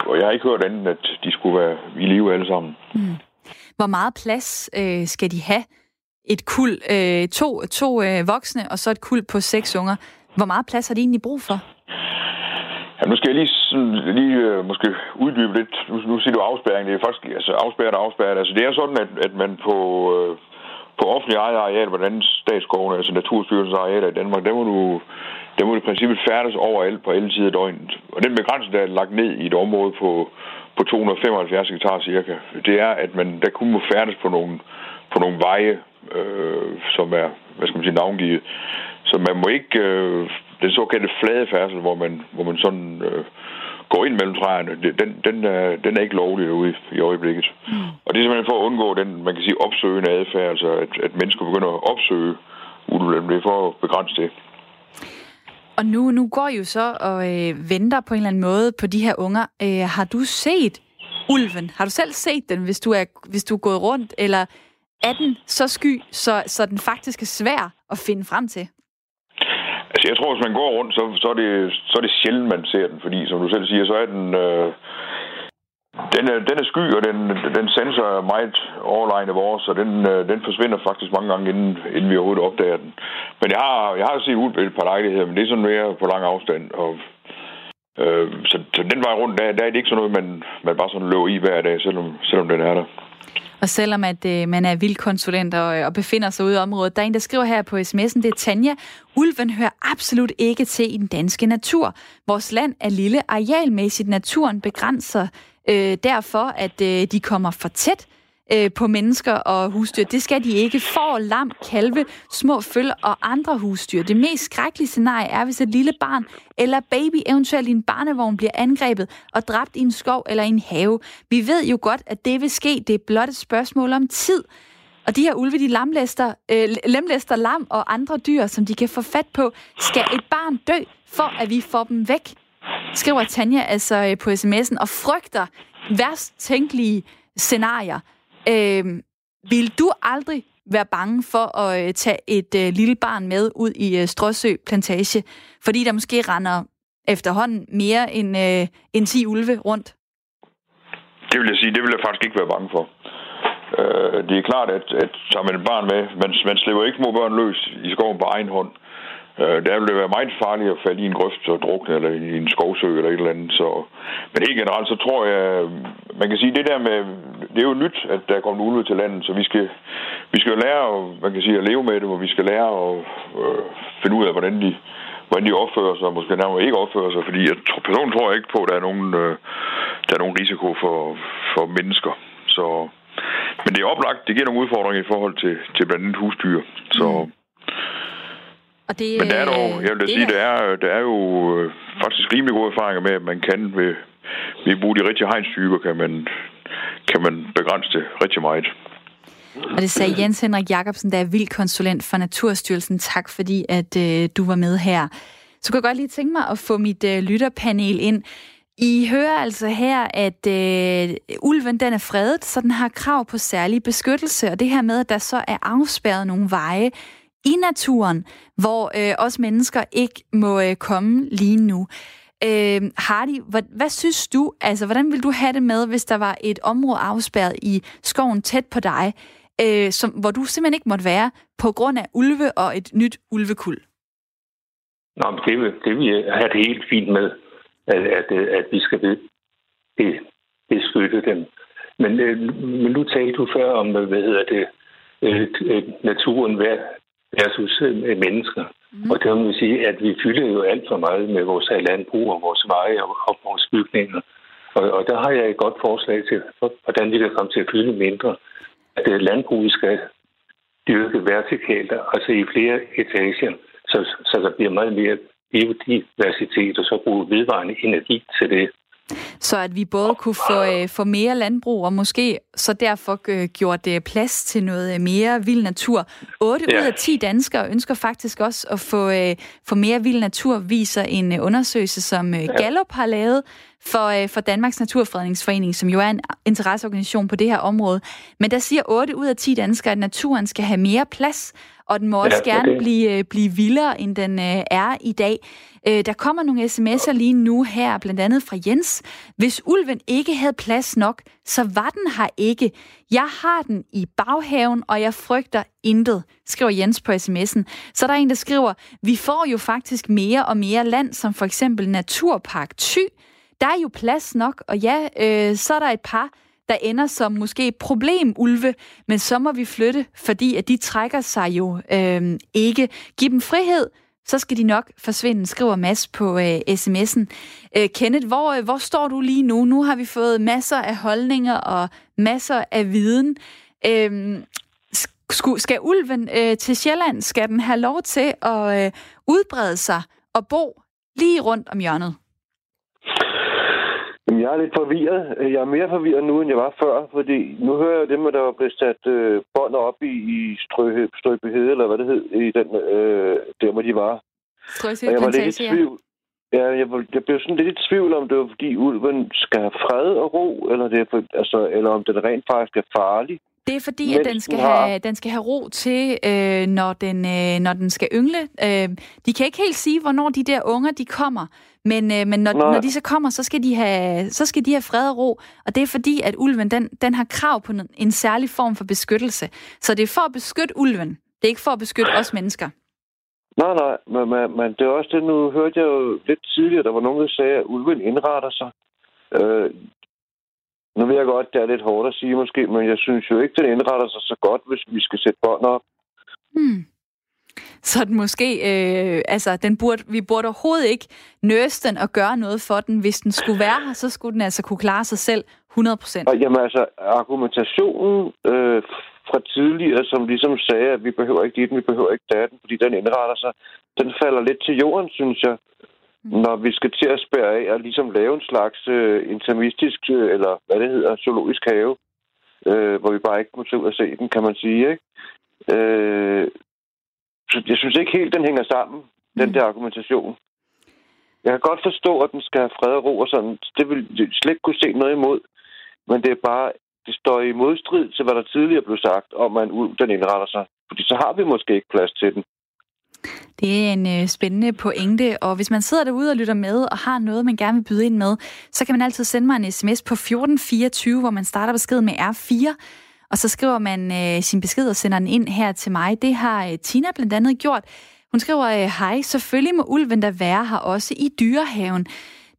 S12: og jeg har ikke hørt andet, at de skulle være i live alle sammen. Mm.
S1: Hvor meget plads øh, skal de have? Et kul, øh, to, to øh, voksne, og så et kul på seks unger. Hvor meget plads har de egentlig brug for?
S12: Ja, nu skal jeg lige, sådan, lige øh, måske uddybe lidt. Nu, nu siger du afspærring. Det er faktisk altså, afspærret og afspærret. Altså, det er sådan, at, at man på, øh, på offentlige eget areal, hvordan statsskovene, altså Naturstyrelsens arealer i Danmark, der må du, der må du i princippet færdes overalt på alle sider af døgnet. Og den begrænsning, der er lagt ned i et område på, på 275 hektar cirka, det er, at man der kun må færdes på nogle, på nogle veje, øh, som er, hvad skal man sige, navngivet. Så man må ikke øh, den såkaldte flade færdsel, hvor man, hvor man sådan øh, går ind mellem træerne, den, den, er, den er ikke lovlig ude i øjeblikket. Mm. Og det er simpelthen for at undgå den, man kan sige, opsøgende adfærd, altså at, at mennesker begynder at opsøge ulven. Det er for at begrænse det.
S1: Og nu, nu går I jo så og øh, venter på en eller anden måde på de her unger. Øh, har du set ulven? Har du selv set den, hvis du er, hvis du er gået rundt? Eller er den så sky, så, så den faktisk er svær at finde frem til?
S12: Altså, jeg tror, hvis man går rundt, så, så, er, det, så er det sjældent, man ser den. Fordi, som du selv siger, så er den... Øh, den er, den er sky, og den, den sensor er meget overlegnet vores, og den, øh, den forsvinder faktisk mange gange, inden, inden vi overhovedet opdager den. Men jeg har, jeg har set ud et par lejligheder, men det er sådan mere på lang afstand. Og, øh, så, så den vej rundt, der, der er det ikke sådan noget, man, man bare sådan løber i hver dag, selvom, selvom den er der.
S1: Og selvom at øh, man er vildkonsulent og, øh, og befinder sig ude i området, der er en, der skriver her på sms'en, det er Tanja. Ulven hører absolut ikke til i den danske natur. Vores land er lille arealmæssigt. Naturen begrænser øh, derfor, at øh, de kommer for tæt øh, på mennesker og husdyr. Det skal de ikke. Får, lam, kalve, små føl og andre husdyr. Det mest skrækkelige scenarie er, hvis et lille barn eller baby eventuelt i en barnevogn bliver angrebet og dræbt i en skov eller i en have. Vi ved jo godt, at det vil ske. Det er blot et spørgsmål om tid. Og de her ulve, de lamlæster, øh, lemlæster lam og andre dyr, som de kan få fat på. Skal et barn dø, for at vi får dem væk? Skriver Tanja altså øh, på sms'en og frygter værst tænkelige scenarier. Øh, vil du aldrig være bange for at øh, tage et øh, lille barn med ud i øh, Stråsø Plantage, fordi der måske render efterhånden mere end, øh, end 10 ulve rundt?
S12: Det vil jeg sige, det vil jeg faktisk ikke være bange for. Øh, det er klart, at, at tager man et barn med, man, man slipper ikke små børn løs i skoven på egen hånd. Øh, Øh, der ville det være meget farligt at falde i en grøft og drukne, eller i en skovsø, eller et eller andet. Så, men helt generelt, så tror jeg, man kan sige, det der med, det er jo nyt, at der er kommet ulve til landet, så vi skal, vi skal lære, man kan sige, at leve med det, hvor vi skal lære at øh, finde ud af, hvordan de, hvordan de opfører sig, og måske nærmere ikke opfører sig, fordi jeg, personen tror jeg ikke på, at der er nogen, øh, der er nogen risiko for, for mennesker. Så, men det er oplagt, det giver nogle udfordringer i forhold til, til blandt andet husdyr. Så, mm. Og det, Men der er dog, jeg vil da sige, der er, der er jo øh, faktisk rimelig gode erfaringer med, at man kan ved, ved at bruge de rigtige hegnstyper, kan man, kan man begrænse det rigtig meget.
S1: Og det sagde Jens Henrik Jacobsen, der er vildkonsulent for Naturstyrelsen. Tak fordi, at øh, du var med her. Så kunne jeg godt lige tænke mig at få mit øh, lytterpanel ind. I hører altså her, at øh, ulven den er fredet, så den har krav på særlig beskyttelse. Og det her med, at der så er afspærret nogle veje, i naturen, hvor øh, os mennesker ikke må øh, komme lige nu. Øh, Hardy, hvad, hvad synes du, altså hvordan vil du have det med, hvis der var et område afspærret i skoven tæt på dig, øh, som, hvor du simpelthen ikke måtte være på grund af ulve og et nyt ulvekuld?
S3: Nå, men det, vil, det vil jeg have det helt fint med, at, at, at vi skal beskytte dem. Men, øh, men nu talte du før om, hvad hedder det, øh, øh naturen versus øh, mennesker. Mm. Og det vil sige, at vi fylder jo alt for meget med vores landbrug og vores veje og, og vores bygninger. Og, og der har jeg et godt forslag til, hvordan vi kan komme til at fylde mindre. At landbruget skal dyrke vertikalt, altså i flere etager, så, så der bliver meget mere biodiversitet, og så bruge vedvarende energi til det.
S1: Så at vi både kunne få, øh, få mere landbrug, og måske så derfor øh, gjort det plads til noget øh, mere vild natur. 8 ja. ud af 10 danskere ønsker faktisk også at få, øh, få mere vild natur, viser en øh, undersøgelse, som øh, Gallup har lavet for, øh, for Danmarks Naturfredningsforening, som jo er en interesseorganisation på det her område. Men der siger 8 ud af 10 danskere, at naturen skal have mere plads, og den må også ja, gerne blive, øh, blive vildere, end den øh, er i dag. Øh, der kommer nogle sms'er lige nu her, blandt andet fra Jens. Hvis ulven ikke havde plads nok, så var den her ikke. Jeg har den i baghaven, og jeg frygter intet, skriver Jens på sms'en. Så der er en, der skriver, vi får jo faktisk mere og mere land, som for eksempel Naturpark Thy. Der er jo plads nok, og ja, øh, så er der et par, der ender som måske problemulve, men så må vi flytte, fordi at de trækker sig jo øh, ikke. Giv dem frihed, så skal de nok forsvinde, skriver Mads på øh, sms'en. Øh, Kenneth, hvor, øh, hvor står du lige nu? Nu har vi fået masser af holdninger og masser af viden. Øh, skal ulven øh, til Sjælland, skal den have lov til at øh, udbrede sig og bo lige rundt om hjørnet?
S2: Jamen, jeg er lidt forvirret. Jeg er mere forvirret nu, end jeg var før, fordi nu hører jeg det med, der var blevet sat øh, bånd op i, i Strøbyhede, eller hvad det hed, i den, øh, der, hvor de var.
S1: Strøbyhede jeg var lidt i tvivl.
S2: Ja, jeg, jeg blev sådan lidt i tvivl om, det var fordi ulven skal have fred og ro, eller, det er for, altså, eller om den rent faktisk er farlig.
S1: Det er fordi, at den skal, have, den skal have ro til, øh, når, den, øh, når den skal yngle. Øh, de kan ikke helt sige, hvornår de der unger de kommer, men, øh, men når, når de så kommer, så skal de, have, så skal de have fred og ro. Og det er fordi, at ulven den, den har krav på en, en særlig form for beskyttelse. Så det er for at beskytte ulven. Det er ikke for at beskytte os mennesker.
S2: Nej, nej, men, men, men det er også det, nu hørte jeg jo lidt tidligere, der var nogen, der sagde, at ulven indretter sig. Øh, nu ved jeg godt, det er lidt hårdt at sige måske, men jeg synes jo ikke, den indretter sig så godt, hvis vi skal sætte bånd op.
S1: Hmm. Så den måske, øh, altså, den burde, vi burde overhovedet ikke nøse den og gøre noget for den. Hvis den skulle være her, så skulle den altså kunne klare sig selv 100 procent.
S2: Jamen altså, argumentationen øh, fra tidligere, som ligesom sagde, at vi behøver ikke dit, vi behøver ikke daten, fordi den indretter sig, den falder lidt til jorden, synes jeg. Når vi skal til at spære af og ligesom lave en slags øh, intermistisk, øh, eller hvad det hedder, zoologisk have, øh, hvor vi bare ikke må se ud og se den, kan man sige, ikke? Øh, så jeg synes ikke helt, den hænger sammen, mm. den der argumentation. Jeg kan godt forstå, at den skal have fred og ro og sådan. Det vil jeg slet ikke kunne se noget imod. Men det er bare, det står i modstrid til, hvad der tidligere blev sagt om, en ulv, den indretter sig. Fordi så har vi måske ikke plads til den.
S1: Det er en øh, spændende pointe, og hvis man sidder derude og lytter med og har noget, man gerne vil byde ind med, så kan man altid sende mig en sms på 1424, hvor man starter beskeden med R4, og så skriver man øh, sin besked og sender den ind her til mig. Det har øh, Tina blandt andet gjort. Hun skriver, øh, hej, selvfølgelig må ulven der være her også i dyrehaven.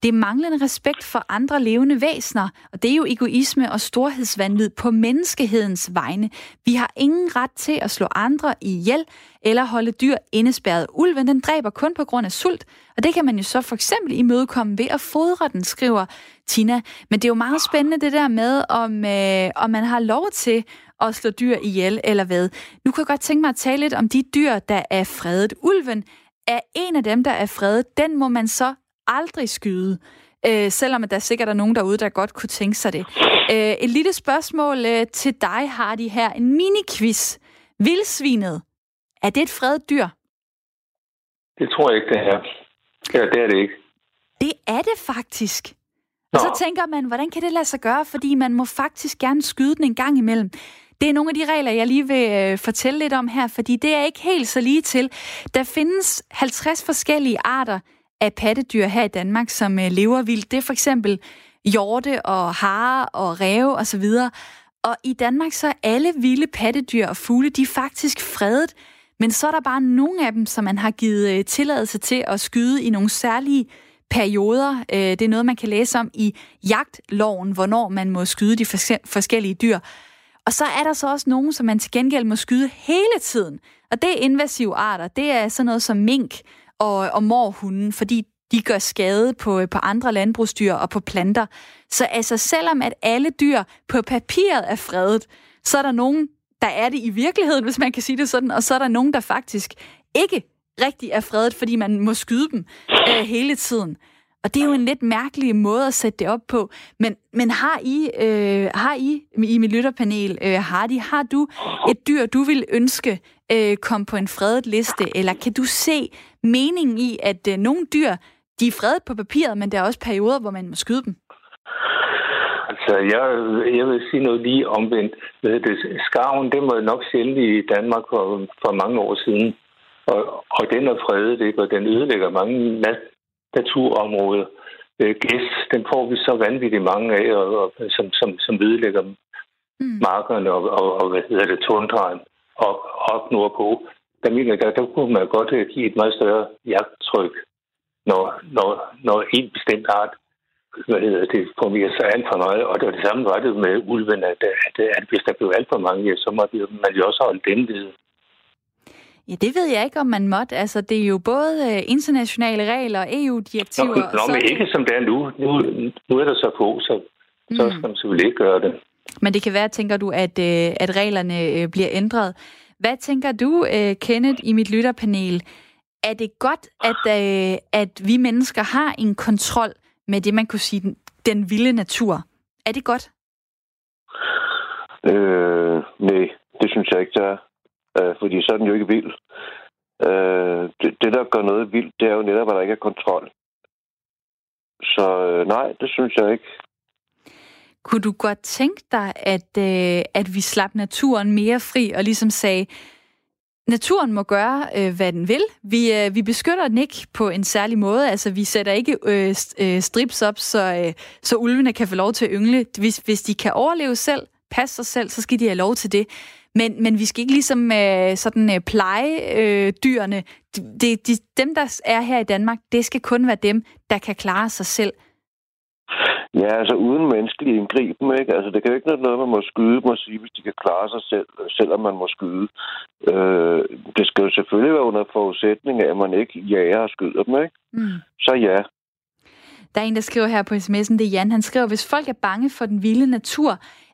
S1: Det er manglende respekt for andre levende væsener, og det er jo egoisme og storhedsvandvid på menneskehedens vegne. Vi har ingen ret til at slå andre ihjel eller holde dyr indespærret. Ulven den dræber kun på grund af sult, og det kan man jo så for eksempel imødekomme ved at fodre den, skriver Tina. Men det er jo meget spændende det der med, om, øh, om man har lov til at slå dyr ihjel eller hvad. Nu kan jeg godt tænke mig at tale lidt om de dyr, der er fredet. Ulven er en af dem, der er fredet. Den må man så aldrig skyde. Øh, selvom der sikkert er nogen derude, der godt kunne tænke sig det. Øh, et lille spørgsmål øh, til dig, Hardy, her. En mini-quiz. Vildsvinet, er det et fredet dyr?
S3: Det tror jeg ikke, det er. Ja, det er det ikke.
S1: Det er det faktisk. Nå. Og så tænker man, hvordan kan det lade sig gøre? Fordi man må faktisk gerne skyde den en gang imellem. Det er nogle af de regler, jeg lige vil øh, fortælle lidt om her, fordi det er ikke helt så lige til. Der findes 50 forskellige arter af pattedyr her i Danmark, som øh, lever vildt. Det er for eksempel hjorte og hare og ræve osv. Og, og i Danmark så er alle vilde pattedyr og fugle, de er faktisk fredet. Men så er der bare nogle af dem, som man har givet øh, tilladelse til at skyde i nogle særlige perioder. Øh, det er noget, man kan læse om i jagtloven, hvornår man må skyde de forskellige dyr. Og så er der så også nogen, som man til gengæld må skyde hele tiden. Og det er invasive arter. Det er sådan noget som mink og, og morhunden, fordi de gør skade på, på andre landbrugsdyr og på planter. Så altså, selvom at alle dyr på papiret er fredet, så er der nogen, der er det i virkeligheden, hvis man kan sige det sådan, og så er der nogen, der faktisk ikke rigtig er fredet, fordi man må skyde dem øh, hele tiden. Og det er jo en lidt mærkelig måde at sætte det op på. Men, men har I, øh, har I i mit lytterpanel, øh, Hardy, har du et dyr, du vil ønske øh, kom på en fredet liste? Eller kan du se meningen i, at øh, nogle dyr, de er fredet på papiret, men der er også perioder, hvor man må skyde dem?
S3: Altså, jeg, jeg vil sige noget lige omvendt. Det, skarven, det var nok sjældent i Danmark for, for mange år siden. Og, og den er fredet, ikke? og den ødelægger mange naturområder. Øh, gæs, den får vi så vanvittigt mange af, og, og, som, som, som ødelægger mm. markerne og, og, og, hvad hedder det, tundraen op, op nordpå. Der mener jeg, der, der kunne man godt give et meget større jagttryk, når, når, når en bestemt art hvad hedder det, formerer sig alt for meget. Og det var det samme var det med ulven, at, at, at hvis der blev alt for mange, så må man jo også holde dem ved.
S1: Ja, det ved jeg ikke, om man måtte. Altså, det er jo både øh, internationale regler og EU-direktiver. Nå,
S3: nå men ikke som det er nu. Nu, nu er der så få, så, mm. så skal man selvfølgelig ikke gøre det.
S1: Men det kan være, tænker du, at, øh, at reglerne øh, bliver ændret. Hvad tænker du, Kenneth, i mit lytterpanel? er det godt, at, at vi mennesker har en kontrol med det, man kunne sige, den, den vilde natur? Er det godt?
S2: Øh, nej, det synes jeg ikke, det er. Øh, fordi så er den jo ikke vild. Øh, det, det, der gør noget vildt, det er jo netop, at der ikke er kontrol. Så øh, nej, det synes jeg ikke.
S1: Kunne du godt tænke dig, at, øh, at vi slap naturen mere fri og ligesom sagde, naturen må gøre, øh, hvad den vil. Vi, øh, vi beskytter den ikke på en særlig måde. Altså, vi sætter ikke øh, øh, strips op, så, øh, så ulvene kan få lov til at yngle. Hvis, hvis de kan overleve selv, passe sig selv, så skal de have lov til det. Men, men vi skal ikke ligesom øh, sådan øh, pleje øh, dyrene. De, de, dem, der er her i Danmark, det skal kun være dem, der kan klare sig selv.
S2: Ja, altså uden menneskelig indgriben, ikke? Altså, det kan jo ikke være noget, man må skyde og sige, hvis de kan klare sig selv, selvom man må skyde. Øh, det skal jo selvfølgelig være under forudsætning af, at man ikke jager og skyder dem, ikke? Mm. Så ja.
S1: Der er en, der skriver her på sms'en, det er Jan. Han skriver, hvis folk er bange for den vilde natur,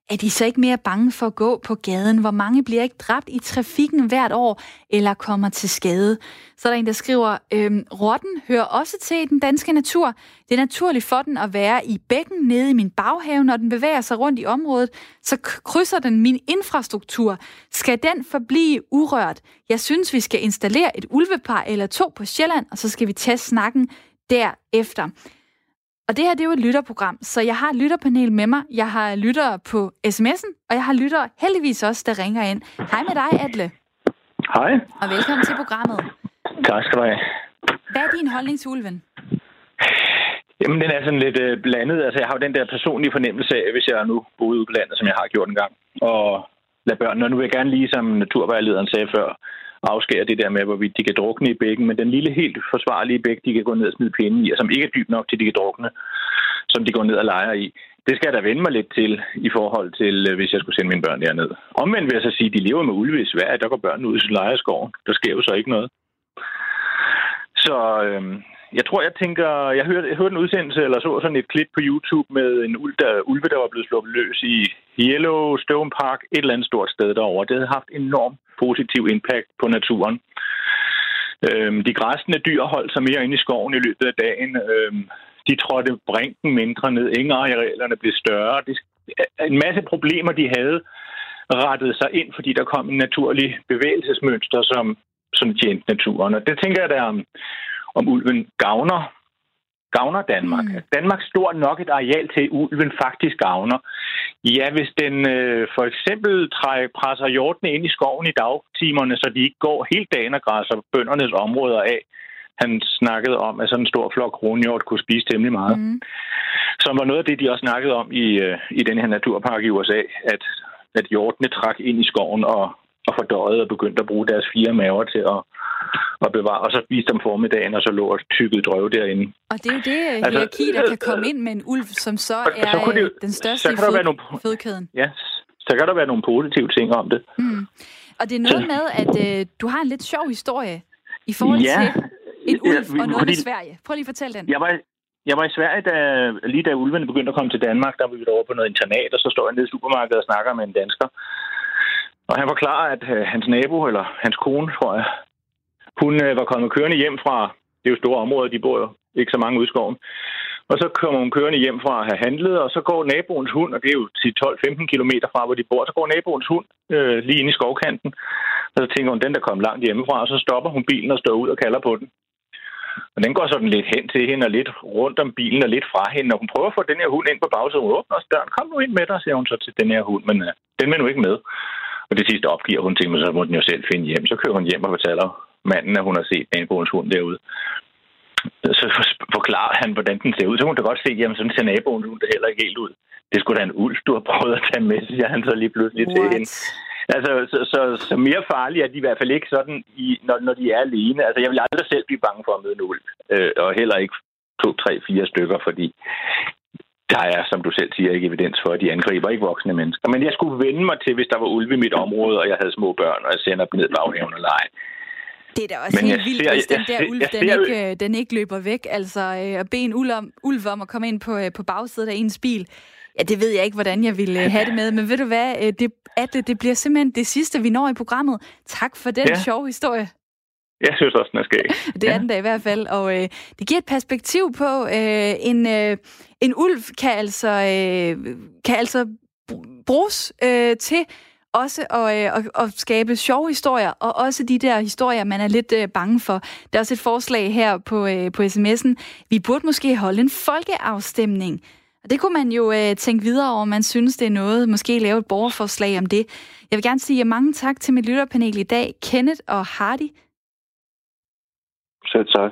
S1: er de så ikke mere bange for at gå på gaden? Hvor mange bliver ikke dræbt i trafikken hvert år, eller kommer til skade? Så er der en, der skriver, øhm, rotten hører også til den danske natur. Det er naturligt for den at være i bækken nede i min baghave. Når den bevæger sig rundt i området, så krydser den min infrastruktur. Skal den forblive urørt? Jeg synes, vi skal installere et ulvepar eller to på Sjælland, og så skal vi tage snakken derefter. Og det her, det er jo et lytterprogram, så jeg har et lytterpanel med mig. Jeg har lyttere på sms'en, og jeg har lyttere heldigvis også, der ringer ind. Hej med dig, Atle.
S13: Hej.
S1: Og velkommen til programmet.
S13: Tak skal du have.
S1: Hvad er din holdning til ulven?
S13: Jamen, den er sådan lidt øh, blandet. Altså, jeg har jo den der personlige fornemmelse af, hvis jeg nu boede ude på landet, som jeg har gjort en gang, og lade børnene, og nu vil jeg gerne lige, som naturvejlederen sagde før, afskære det der med, hvorvidt de kan drukne i bækken, men den lille helt forsvarlige bæk, de kan gå ned og smide pinden i, og som ikke er dyb nok til, de kan drukne, som de går ned og leger i, det skal jeg da vende mig lidt til i forhold til, øh, hvis jeg skulle sende mine børn derned. Omvendt vil jeg så sige, at de lever med ulve i Sverige, der går børnene ud i lejerskoven. Der sker jo så ikke noget. Så øhm, jeg tror, jeg tænker, jeg hørte, jeg hørte en udsendelse, eller så sådan et klip på YouTube med en ul, der, ulve, der var blevet sluppet løs i Yellowstone Park, et eller andet stort sted derovre. Det havde haft enormt positiv impact på naturen. Øhm, de græsne dyr holdt sig mere inde i skoven i løbet af dagen. Øhm, de trådte brinken mindre ned. Ingearealerne blev større. Det, en masse problemer, de havde, rettede sig ind, fordi der kom en naturlig bevægelsesmønster, som, som tjente naturen. Og det tænker jeg, der om, ulven gavner gavner Danmark. Mm. Danmark stort nok et areal til, at ulven faktisk gavner. Ja, hvis den øh, for eksempel træk, presser hjortene ind i skoven i dagtimerne, så de ikke går hele dagen og græsser bøndernes områder af. Han snakkede om, at sådan en stor flok kronhjort kunne spise temmelig meget. Mm. Som var noget af det, de også snakkede om i, øh, i den her naturpark i USA, at, at hjortene trak ind i skoven og, og fordøjede og begyndte at bruge deres fire maver til at, at bevare. Og så spiste om formiddagen, og så lå og tykket drøv derinde.
S1: Og det er jo det altså, hierarki, der kan komme ind med en ulv, som så er så det, den største i fød, nogle, fødekæden.
S13: Ja, så kan der være nogle positive ting om det. Mm.
S1: Og det er noget så. med, at øh, du har en lidt sjov historie i forhold ja, til en ulv ja, og noget fordi, med Sverige. Prøv lige at fortælle den.
S13: Jeg var, jeg var i Sverige, da, lige da ulvene begyndte at komme til Danmark, der var vi over på noget internat, og så står jeg nede i supermarkedet og snakker med en dansker. Og han forklarer, at øh, hans nabo, eller hans kone, tror jeg, hun øh, var kommet kørende hjem fra, det er jo store områder, de bor jo ikke så mange ude i skoven. Og så kommer hun kørende hjem fra at have handlet, og så går naboens hund, og det er jo til 12-15 km fra, hvor de bor, så går naboens hund øh, lige ind i skovkanten. Og så tænker hun, den der kom langt hjemmefra, og så stopper hun bilen og står ud og kalder på den. Og den går sådan lidt hen til hende og lidt rundt om bilen og lidt fra hende. Og hun prøver at få den her hund ind på bagsiden. Hun åbner også døren. Kom nu ind med dig, siger hun så til den her hund. Men øh, den vil nu ikke med. Og det sidste opgiver hun til mig, så må den jo selv finde hjem. Så kører hun hjem og fortæller manden, at hun har set naboens hund derude. Så forklarer han, hvordan den ser ud. Så hun da godt se, jamen sådan ser naboens hund heller ikke helt ud. Det skulle da en ulv, du har prøvet at tage med, siger han så lige pludselig What? til hende. Altså, så, så, så mere farlige er de i hvert fald ikke sådan, i, når, når de er alene. Altså, jeg vil aldrig selv blive bange for at møde en ulv. Øh, og heller ikke to, tre, fire stykker, fordi der er, som du selv siger, ikke evidens for, at de angriber ikke voksne mennesker. Men jeg skulle vende mig til, hvis der var ulve i mit område, og jeg havde små børn, og jeg sender dem ned baghaven og lege.
S1: Det er da også Men helt vildt, ser, hvis den der ulv, jeg, jeg den, ikke, øh, den ikke løber væk. Altså, øh, at bede en ulv om, ulv om at komme ind på, øh, på bagsædet af ens bil, Ja, det ved jeg ikke, hvordan jeg ville have det med, men ved du hvad, det, Atle, det bliver simpelthen det sidste, vi når i programmet. Tak for den ja. sjove historie.
S13: Jeg synes også, den er skæg.
S1: Det er ja. den da i hvert fald, og øh, det giver et perspektiv på, øh, en, øh, en ulv kan altså, øh, kan altså bruges øh, til også at, øh, at, at skabe sjove historier, og også de der historier, man er lidt øh, bange for. Der er også et forslag her på, øh, på sms'en. Vi burde måske holde en folkeafstemning. Og det kunne man jo øh, tænke videre over, man synes, det er noget. Måske lave et borgerforslag om det. Jeg vil gerne sige mange tak til mit lytterpanel i dag, Kenneth og Hardy.
S2: Selv tak.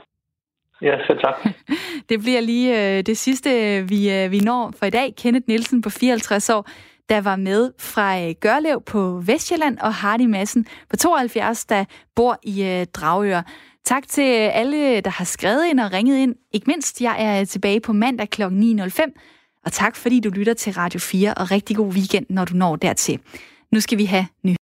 S13: Ja, selv tak.
S1: det bliver lige øh, det sidste, vi, øh, vi når for i dag. Kenneth Nielsen på 54 år, der var med fra øh, Gørlev på Vestjylland, og Hardy Madsen på 72, der bor i øh, Dragør. Tak til øh, alle, der har skrevet ind og ringet ind. Ikke mindst, jeg er tilbage på mandag kl. 9.05. Og tak fordi du lytter til Radio 4, og rigtig god weekend, når du når dertil. Nu skal vi have ny